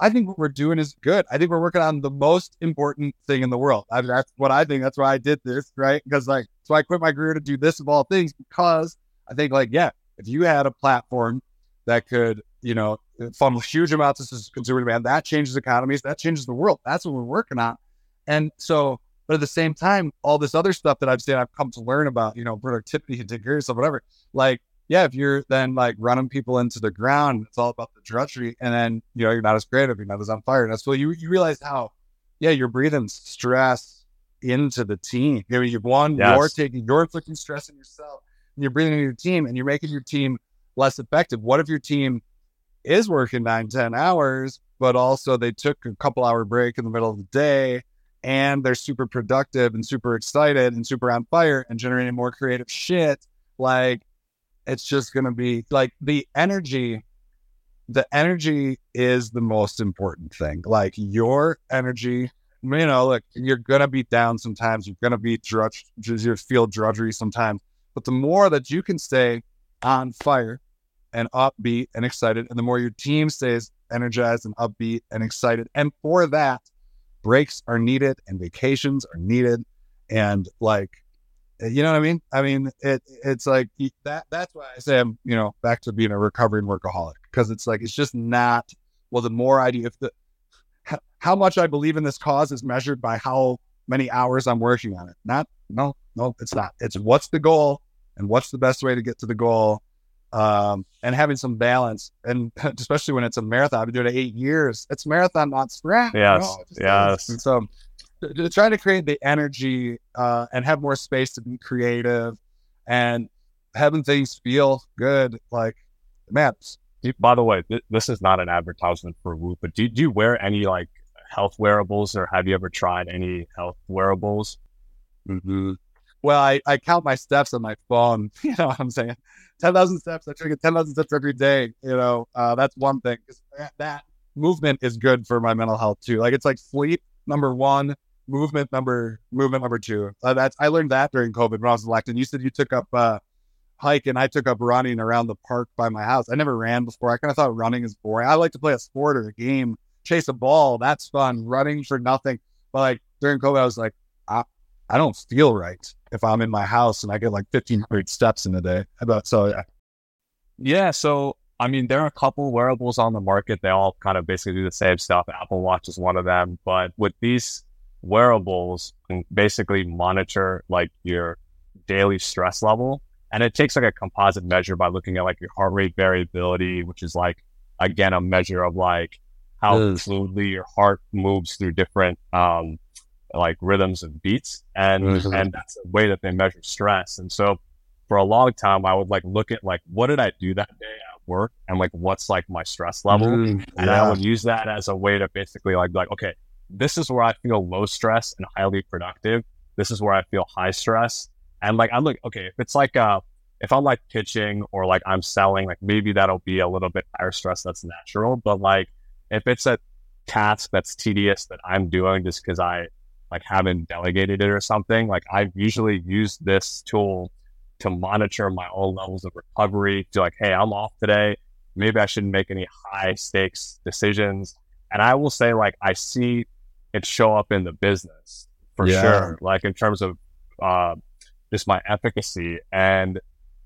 I think what we're doing is good. I think we're working on the most important thing in the world. I mean, that's what I think. That's why I did this, right? Because like, so I quit my career to do this of all things because I think like, yeah, if you had a platform that could, you know, funnel huge amounts of consumer demand, that changes economies, that changes the world. That's what we're working on. And so, but at the same time, all this other stuff that I've seen, I've come to learn about, you know, productivity and take care of yourself, whatever. Like yeah, if you're then like running people into the ground, it's all about the drudgery, and then you know you're not as creative, you're not as on fire. And so you you realize how, yeah, you're breathing stress into the team. I mean, you've one, yes. you're taking, you're inflicting stress on yourself, and you're breathing into your team, and you're making your team less effective. What if your team is working nine, ten hours, but also they took a couple hour break in the middle of the day, and they're super productive and super excited and super on fire and generating more creative shit? Like it's just going to be like the energy the energy is the most important thing. Like your energy you know like you're gonna be down sometimes you're gonna be drudge you feel drudgery sometimes but the more that you can stay on fire and upbeat and excited and the more your team stays energized and upbeat and excited and for that breaks are needed and vacations are needed and like you know what I mean? I mean, it it's like that. That's why I say I'm, you know, back to being a recovering workaholic because it's like it's just not. Well, the more I do, if the how much I believe in this cause is measured by how many hours I'm working on it. Not no no, it's not. It's what's the goal and what's the best way to get to the goal, um, and having some balance. And especially when it's a marathon, I've been doing it eight years. It's marathon, not sprint. Yes, know? yes. And so try to create the energy uh, and have more space to be creative and having things feel good like man by the way th- this is not an advertisement for WHOOP but do, do you wear any like health wearables or have you ever tried any health wearables? Mm-hmm. well I, I count my steps on my phone you know what i'm saying? 10000 steps i try to get 10000 steps every day you know? Uh, that's one thing that movement is good for my mental health too. Like it's like sleep number one movement number movement number two. Uh, that's I learned that during COVID when I was elected. You said you took up uh, hike and I took up running around the park by my house. I never ran before. I kind of thought running is boring. I like to play a sport or a game, chase a ball. That's fun. Running for nothing. But like during COVID, I was like, I, I don't feel right if I'm in my house and I get like 1500 steps in a day. About so yeah. Yeah. So I mean, there are a couple wearables on the market. They all kind of basically do the same stuff. Apple Watch is one of them. But with these wearables can basically monitor like your daily stress level. And it takes like a composite measure by looking at like your heart rate variability, which is like, again, a measure of like how fluidly your heart moves through different, um, like rhythms and beats. And, mm-hmm. and that's a way that they measure stress. And so for a long time, I would like look at like, what did I do that day at work? And like, what's like my stress level? Mm, yeah. And I would use that as a way to basically like, like, okay, this is where I feel low stress and highly productive. This is where I feel high stress. And like, I look, okay, if it's like, uh, if I'm like pitching or like I'm selling, like maybe that'll be a little bit higher stress. That's natural. But like, if it's a task that's tedious that I'm doing just because I like haven't delegated it or something, like I've usually used this tool to monitor my own levels of recovery to like, hey, I'm off today. Maybe I shouldn't make any high stakes decisions. And I will say, like, I see it show up in the business for yeah. sure. Like in terms of uh, just my efficacy. And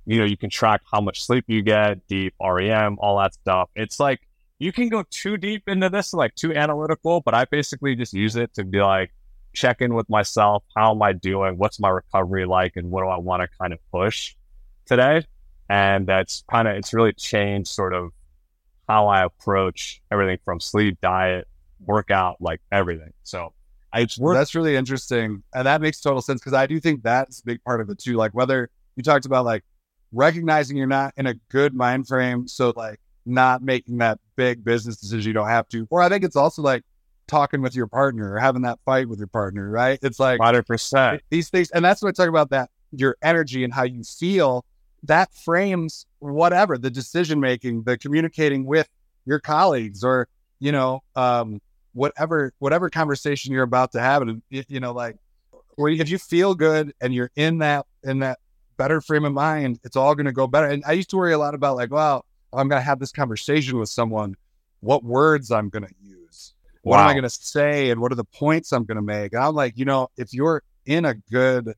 you know, you can track how much sleep you get, deep REM, all that stuff. It's like you can go too deep into this, like too analytical, but I basically just use it to be like, check in with myself. How am I doing? What's my recovery like? And what do I want to kind of push today? And that's kind of, it's really changed sort of how I approach everything from sleep, diet, workout, like everything. So I, that's really interesting. And that makes total sense because I do think that's a big part of it too. Like whether you talked about like recognizing you're not in a good mind frame. So like not making that big business decision you don't have to. Or I think it's also like talking with your partner or having that fight with your partner, right? It's like 100%. These things. And that's what I talk about that your energy and how you feel that frames whatever the decision making, the communicating with your colleagues or, you know, um, whatever, whatever conversation you're about to have. And, you know, like, if you feel good and you're in that, in that better frame of mind, it's all going to go better. And I used to worry a lot about like, well, I'm going to have this conversation with someone, what words I'm going to use, what wow. am I going to say, and what are the points I'm going to make. And I'm like, you know, if you're in a good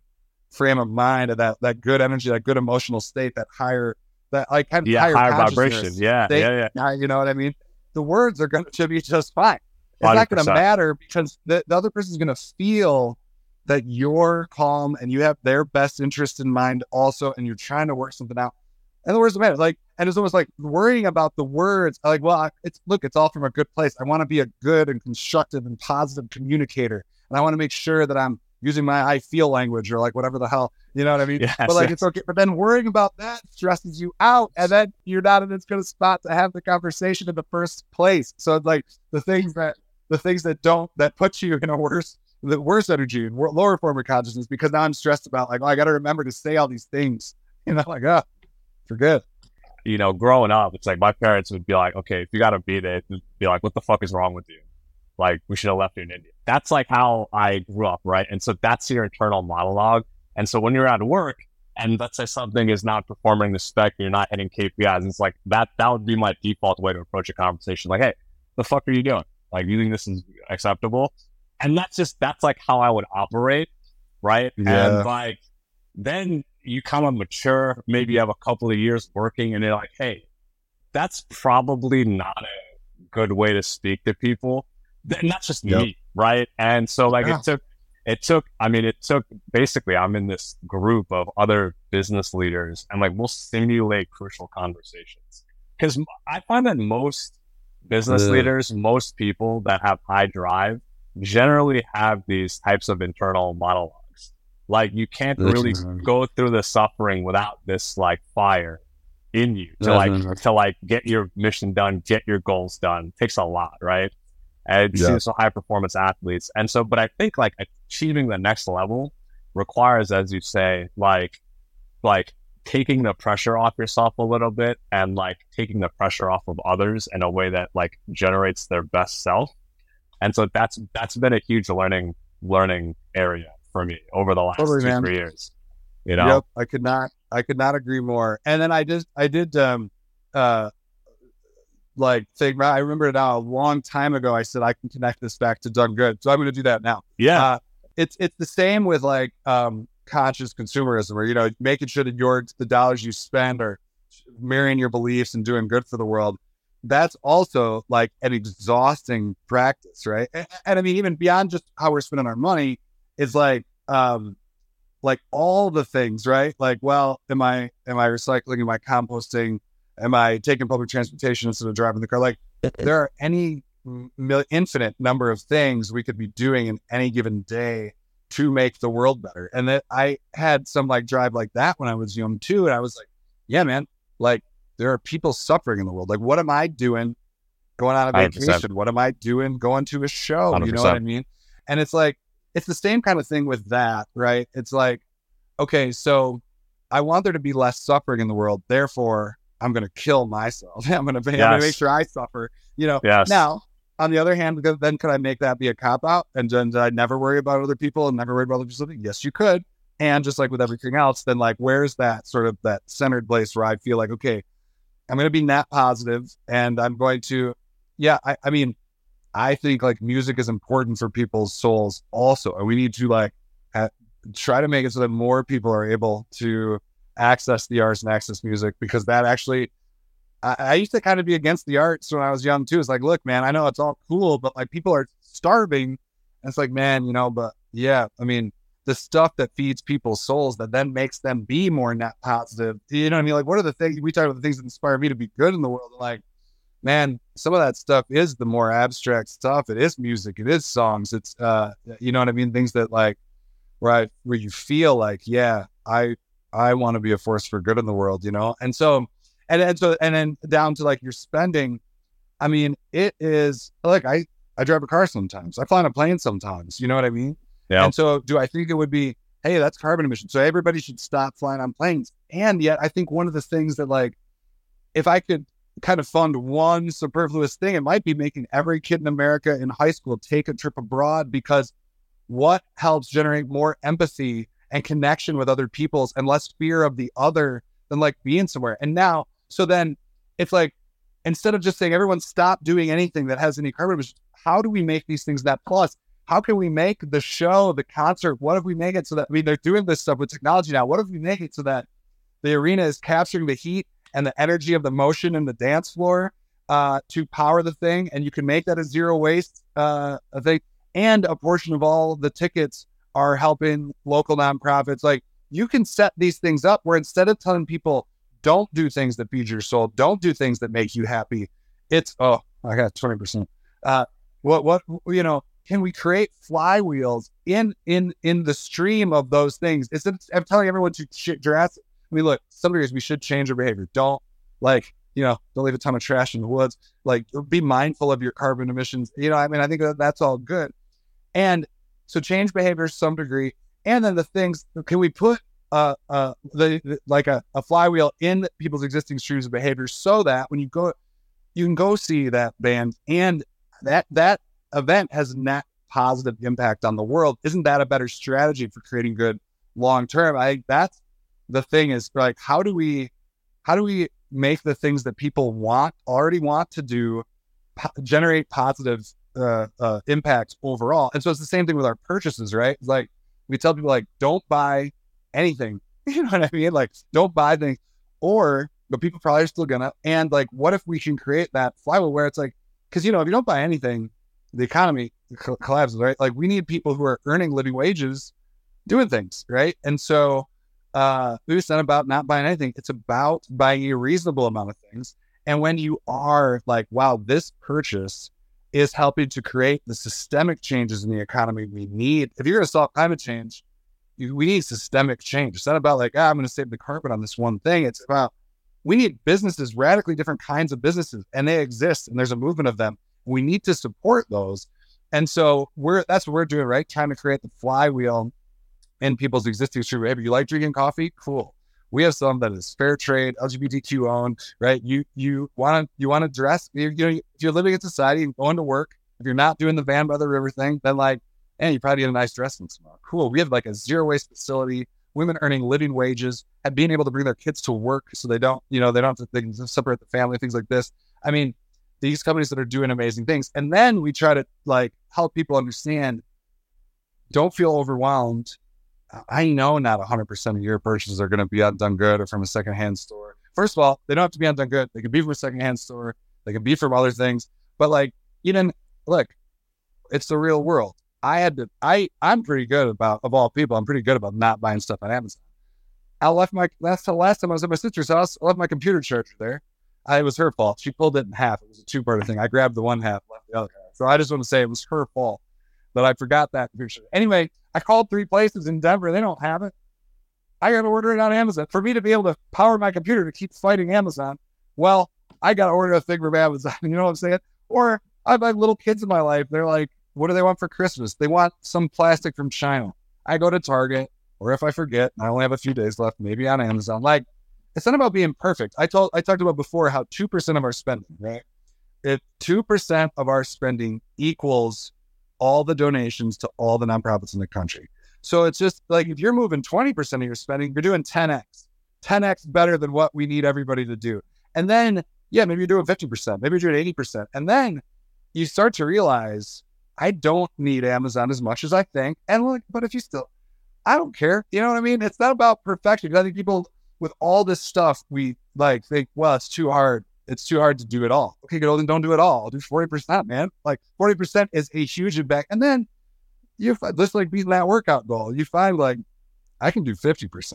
frame of mind, that that good energy, that good emotional state, that higher, that like kind of yeah, higher, higher vibration, yeah, state, yeah, yeah. You know what I mean? The words are going to be just fine. It's 100%. not going to matter because the, the other person's going to feel that you're calm and you have their best interest in mind also, and you're trying to work something out. And the words matter. Like, and it's almost like worrying about the words. Like, well, it's look, it's all from a good place. I want to be a good and constructive and positive communicator, and I want to make sure that I'm using my I feel language or like whatever the hell, you know what I mean? Yes, but like yes. it's okay. But then worrying about that stresses you out, and then you're not in as good a spot to have the conversation in the first place. So it's like the things that the things that don't that put you in a worse the worse energy and lower form of consciousness because now I'm stressed about like, oh, I got to remember to say all these things, you know, like, oh, forget. You know, growing up, it's like my parents would be like, okay, if you got to beat it, be like, what the fuck is wrong with you? Like, we should have left you in India. That's like how I grew up, right? And so that's your internal monologue. And so when you're at work and let's say something is not performing the spec, you're not hitting KPIs, it's like that, that would be my default way to approach a conversation. Like, hey, the fuck are you doing? Like, you think this is acceptable? And that's just, that's like how I would operate. Right. Yeah. And like, then you kind of mature, maybe you have a couple of years working and you're like, hey, that's probably not a good way to speak to people. And that's just yep. me. Right. And so like yeah. it took, it took, I mean, it took basically, I'm in this group of other business leaders and like we'll simulate crucial conversations. Cause I find that most business leaders, most people that have high drive generally have these types of internal monologues. Like you can't really go through the suffering without this like fire in you to like to like get your mission done, get your goals done. It takes a lot, right? And yeah. see some high performance athletes. And so, but I think like achieving the next level requires, as you say, like like taking the pressure off yourself a little bit and like taking the pressure off of others in a way that like generates their best self and so that's that's been a huge learning learning area for me over the last totally, two man. three years. You know, yep, I could not I could not agree more. And then I just I did um uh like think I remember it now a long time ago. I said I can connect this back to DoneGood, so I'm going to do that now. Yeah, uh, it's it's the same with like um conscious consumerism, or you know making sure that your the dollars you spend are mirroring your beliefs and doing good for the world that's also like an exhausting practice, right? And, and, I mean, even beyond just how we're spending our money, is like um like all the things, right? Like, well, am I am I recycling? Am I composting? Am I taking public transportation instead of driving the car? Like, there are any mil- infinite number of things we could be doing in any given day to make the world better. And that I had some like drive like that when I was young too, and I was like, yeah, man, like there are people suffering in the world. Like, what am I doing going on a vacation? 100%. What am I doing going to a show? 100%. You know what I mean? And it's like, it's the same kind of thing with that, right? It's like, okay, so I want there to be less suffering in the world. Therefore, I'm going to kill myself. I'm going to yes. make sure I suffer. You know. Yes. Now, on the other hand, then could I make that be a cop out and then I never worry about other people and never worry about other people? Yes, you could. And just like with everything else, then like where's that sort of that centered place where I feel like okay, I'm going to be net positive and I'm going to, yeah, I, I mean, I think like music is important for people's souls also. And we need to like try to make it so that more people are able to access the arts and access music because that actually I, I, used to kind of be against the arts when I was young too. It's like, look, man, I know it's all cool, but like people are starving. And it's like, man, you know, but yeah, I mean, the stuff that feeds people's souls that then makes them be more net positive. You know what I mean? Like, what are the things we talk about the things that inspire me to be good in the world? Like, man, some of that stuff is the more abstract stuff. It is music, it is songs. It's uh, you know what I mean? Things that like where where you feel like, yeah, I I want to be a force for good in the world, you know? And so and and so and then down to like your spending, I mean, it is like I I drive a car sometimes. I fly on a plane sometimes. You know what I mean? Yeah. And so do I think it would be, hey, that's carbon emission. So everybody should stop flying on planes. And yet I think one of the things that like if I could kind of fund one superfluous thing, it might be making every kid in America in high school take a trip abroad because what helps generate more empathy and connection with other people's and less fear of the other than like being somewhere. And now, so then it's like instead of just saying everyone stop doing anything that has any carbon how do we make these things that plus? How can we make the show, the concert? What if we make it so that I mean they're doing this stuff with technology now? What if we make it so that the arena is capturing the heat and the energy of the motion in the dance floor uh, to power the thing, and you can make that a zero waste uh, thing, and a portion of all the tickets are helping local nonprofits. Like you can set these things up where instead of telling people don't do things that feed your soul, don't do things that make you happy, it's oh I got twenty percent. Uh, what what you know? Can we create flywheels in in in the stream of those things? Instead of telling everyone to shit drastic. I mean, look, some areas we should change our behavior. Don't like you know, don't leave a ton of trash in the woods. Like, be mindful of your carbon emissions. You know, I mean, I think that that's all good. And so change behavior to some degree. And then the things, can we put uh, uh, the, the like a, a flywheel in people's existing streams of behavior so that when you go, you can go see that band and that that event has net positive impact on the world. Isn't that a better strategy for creating good long term? I think that's the thing is like how do we how do we make the things that people want already want to do po- generate positive uh, uh, impacts overall? And so it's the same thing with our purchases, right? Like we tell people like don't buy anything. You know what I mean? Like don't buy things, or but people probably are still gonna. And like, what if we can create that flywheel where it's like because you know if you don't buy anything, the economy collapses, right? Like we need people who are earning living wages, doing things, right? And so uh, it's not about not buying anything; it's about buying a reasonable amount of things. And when you are like, wow, this purchase is helping to create the systemic changes in the economy we need. If you're going to solve climate change, you, we need systemic change. It's not about like, ah, I'm going to save the carpet on this one thing. It's about we need businesses, radically different kinds of businesses, and they exist, and there's a movement of them. We need to support those. And so we're that's what we're doing, right? Trying to create the flywheel in people's existing stream behavior. You like drinking coffee? Cool. We have some that is fair trade, LGBTQ owned, right? You you want to you want to dress. You, you know, if you're living in society and going to work, if you're not doing the van by the river thing, then like, and you probably get a nice dress dressing tomorrow. Cool. We have like a zero waste facility women earning living wages and being able to bring their kids to work so they don't, you know, they don't have to, they can separate the family, things like this. I mean, these companies that are doing amazing things. And then we try to like help people understand don't feel overwhelmed. I know not 100% of your purchases are going to be on Good or from a secondhand store. First of all, they don't have to be on Good. They can be from a secondhand store. They can be from other things. But like, you know, look, it's the real world. I had to. I I'm pretty good about of all people. I'm pretty good about not buying stuff on Amazon. I left my last last time I was at my sister's house. I left my computer charger there. I, it was her fault. She pulled it in half. It was a two part thing. I grabbed the one half, left the other half. So I just want to say it was her fault that I forgot that computer. Anyway, I called three places in Denver. They don't have it. I got to order it on Amazon for me to be able to power my computer to keep fighting Amazon. Well, I got to order a thing from Amazon. You know what I'm saying? Or I have little kids in my life. They're like, what do they want for Christmas? They want some plastic from China. I go to Target, or if I forget, I only have a few days left, maybe on Amazon. Like, it's not about being perfect. I told I talked about before how two percent of our spending, right? If two percent of our spending equals all the donations to all the nonprofits in the country. So it's just like if you're moving 20% of your spending, you're doing 10x, 10x better than what we need everybody to do. And then, yeah, maybe you're doing 50%, maybe you're doing 80%. And then you start to realize I don't need Amazon as much as I think. And like, but if you still, I don't care. You know what I mean? It's not about perfection. I think people with all this stuff, we like think, well, it's too hard. It's too hard to do it all. Okay, good. Then don't do it all. I'll do 40%, man. Like 40% is a huge impact. And then you find, just like beating that workout goal, you find like, I can do 50%.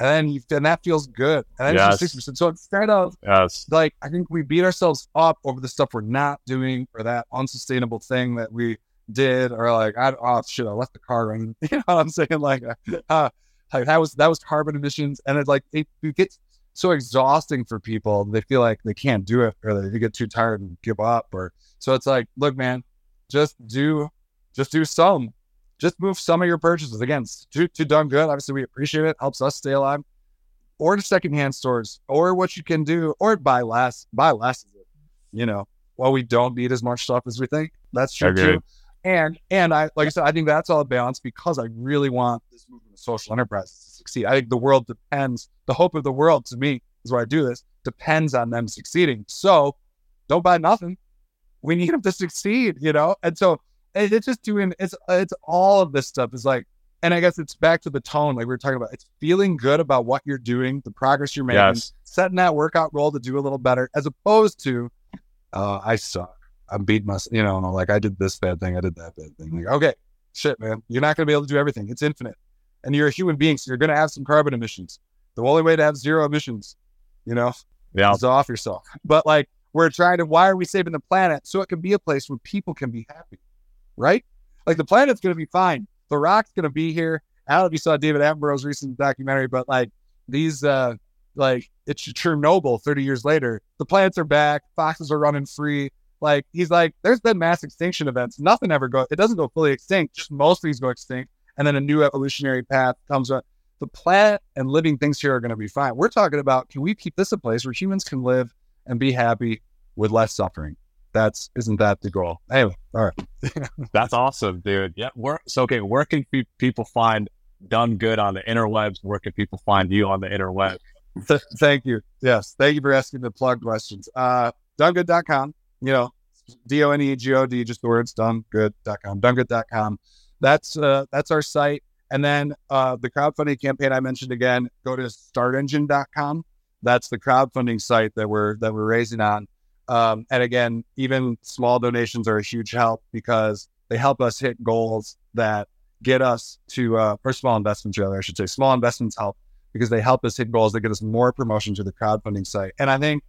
And then you, and that feels good. And then yes. it's 60%. So instead of yes. like, I think we beat ourselves up over the stuff we're not doing or that unsustainable thing that we did, or like, I, oh shit, I left the car running. You know what I'm saying? Like, uh, like that was, that was carbon emissions. And it's like, it, it gets so exhausting for people. They feel like they can't do it or they get too tired and give up. Or so it's like, look, man, just do, just do some just move some of your purchases again to, to DoneGood. Obviously, we appreciate it. Helps us stay alive. Or to secondhand stores, or what you can do, or buy less. Buy less. You know, while we don't need as much stuff as we think. That's true too. And and I like I said, I think that's all a balance because I really want this movement social enterprise to succeed. I think the world depends. The hope of the world to me is why I do this depends on them succeeding. So don't buy nothing. We need them to succeed, you know. And so it's just doing it's it's all of this stuff is like and I guess it's back to the tone, like we were talking about. It's feeling good about what you're doing, the progress you're making, yes. setting that workout goal to do a little better, as opposed to, uh, I suck. I'm beating myself, you know, like I did this bad thing, I did that bad thing. Like, okay, shit, man, you're not going to be able to do everything. It's infinite, and you're a human being, so you're going to have some carbon emissions. The only way to have zero emissions, you know, yeah. is off yourself. But like, we're trying to. Why are we saving the planet so it can be a place where people can be happy? right? Like the planet's going to be fine. The rock's going to be here. I don't know if you saw David Attenborough's recent documentary, but like these, uh, like it's Chernobyl 30 years later. The plants are back. Foxes are running free. Like he's like, there's been mass extinction events. Nothing ever goes, It doesn't go fully extinct. Just most things go extinct, and then a new evolutionary path comes up. The planet and living things here are going to be fine. We're talking about can we keep this a place where humans can live and be happy with less suffering? that's isn't that the goal? Anyway, all right. that's awesome, dude. Yeah. Where, so okay, where can people find DoneGood on the interwebs? Where can people find you on the interweb? Th- thank you. Yes, thank you for asking the plug questions. Uh, donegood.com. You know, D O N E G O D, just the words donegood.com. Donegood.com. That's uh, that's our site. And then uh, the crowdfunding campaign I mentioned again, go to startengine.com. That's the crowdfunding site that we're that we're raising on. Um, and again, even small donations are a huge help because they help us hit goals that get us to, uh, or small investments, rather, I should say. Small investments help because they help us hit goals that get us more promotion to the crowdfunding site. And I think,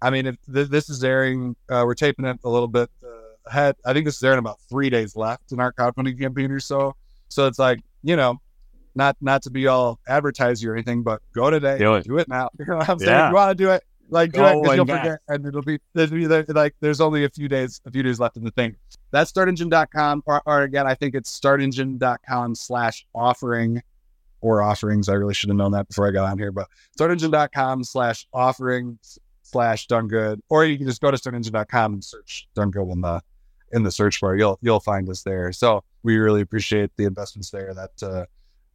I mean, if th- this is airing, uh, we're taping it a little bit ahead. I think this is airing about three days left in our crowdfunding campaign or so. So it's like, you know, not not to be all advertising or anything, but go today, do it, do it now. You know what I'm saying? Yeah. You want to do it, like do it because you'll forget, and it'll be there'll be like there's only a few days a few days left in the thing. That's startengine.com, or, or again, I think it's startengine.com slash offering or offerings. I really should have known that before I got on here, but startengine.com slash offerings slash DoneGood, or you can just go to startengine.com and search DoneGood in the in the search bar. You'll you'll find us there. So we really appreciate the investments there. That uh,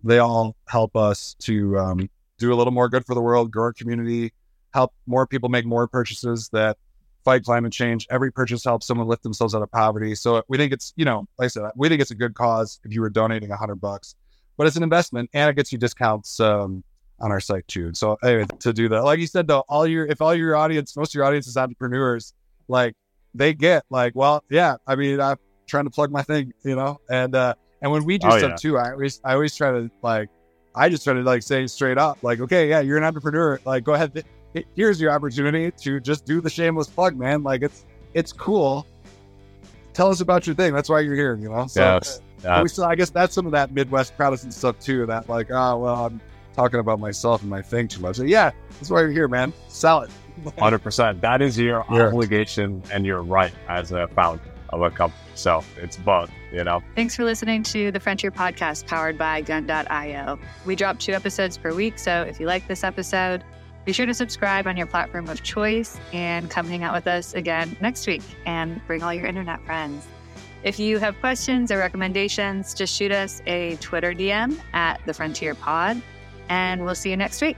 they all help us to um, do a little more good for the world, grow our community, help more people make more purchases that fight climate change. Every purchase helps someone lift themselves out of poverty. So we think it's, you know, like I said, we think it's a good cause if you were donating a hundred bucks, but it's an investment and it gets you discounts um, on our site too. So anyway, to do that, like you said, though, all your, if all your audience, most of your audience is entrepreneurs, like they get like, well, yeah, I mean, I'm trying to plug my thing, you know, and, uh, and when we do oh, stuff yeah. too, I always, I always try to like, I just try to like say straight up, like, okay, yeah, you're an entrepreneur. Like, go ahead, here's your opportunity to just do the shameless plug, man. Like it's it's cool. Tell us about your thing. That's why you're here, you know. So yes. Uh, we still, I guess that's some of that Midwest Protestant stuff too. That like, oh well, I'm talking about myself and my thing too much. So, yeah, that's why you're here, man. Sell it. Hundred percent. That is your yeah. obligation and your right as a founder of a company. So it's both, you know. Thanks for listening to the Frontier Podcast powered by Gun.io. We drop two episodes per week. So if you like this episode, be sure to subscribe on your platform of choice and come hang out with us again next week and bring all your internet friends. If you have questions or recommendations, just shoot us a Twitter DM at the Frontier Pod, and we'll see you next week.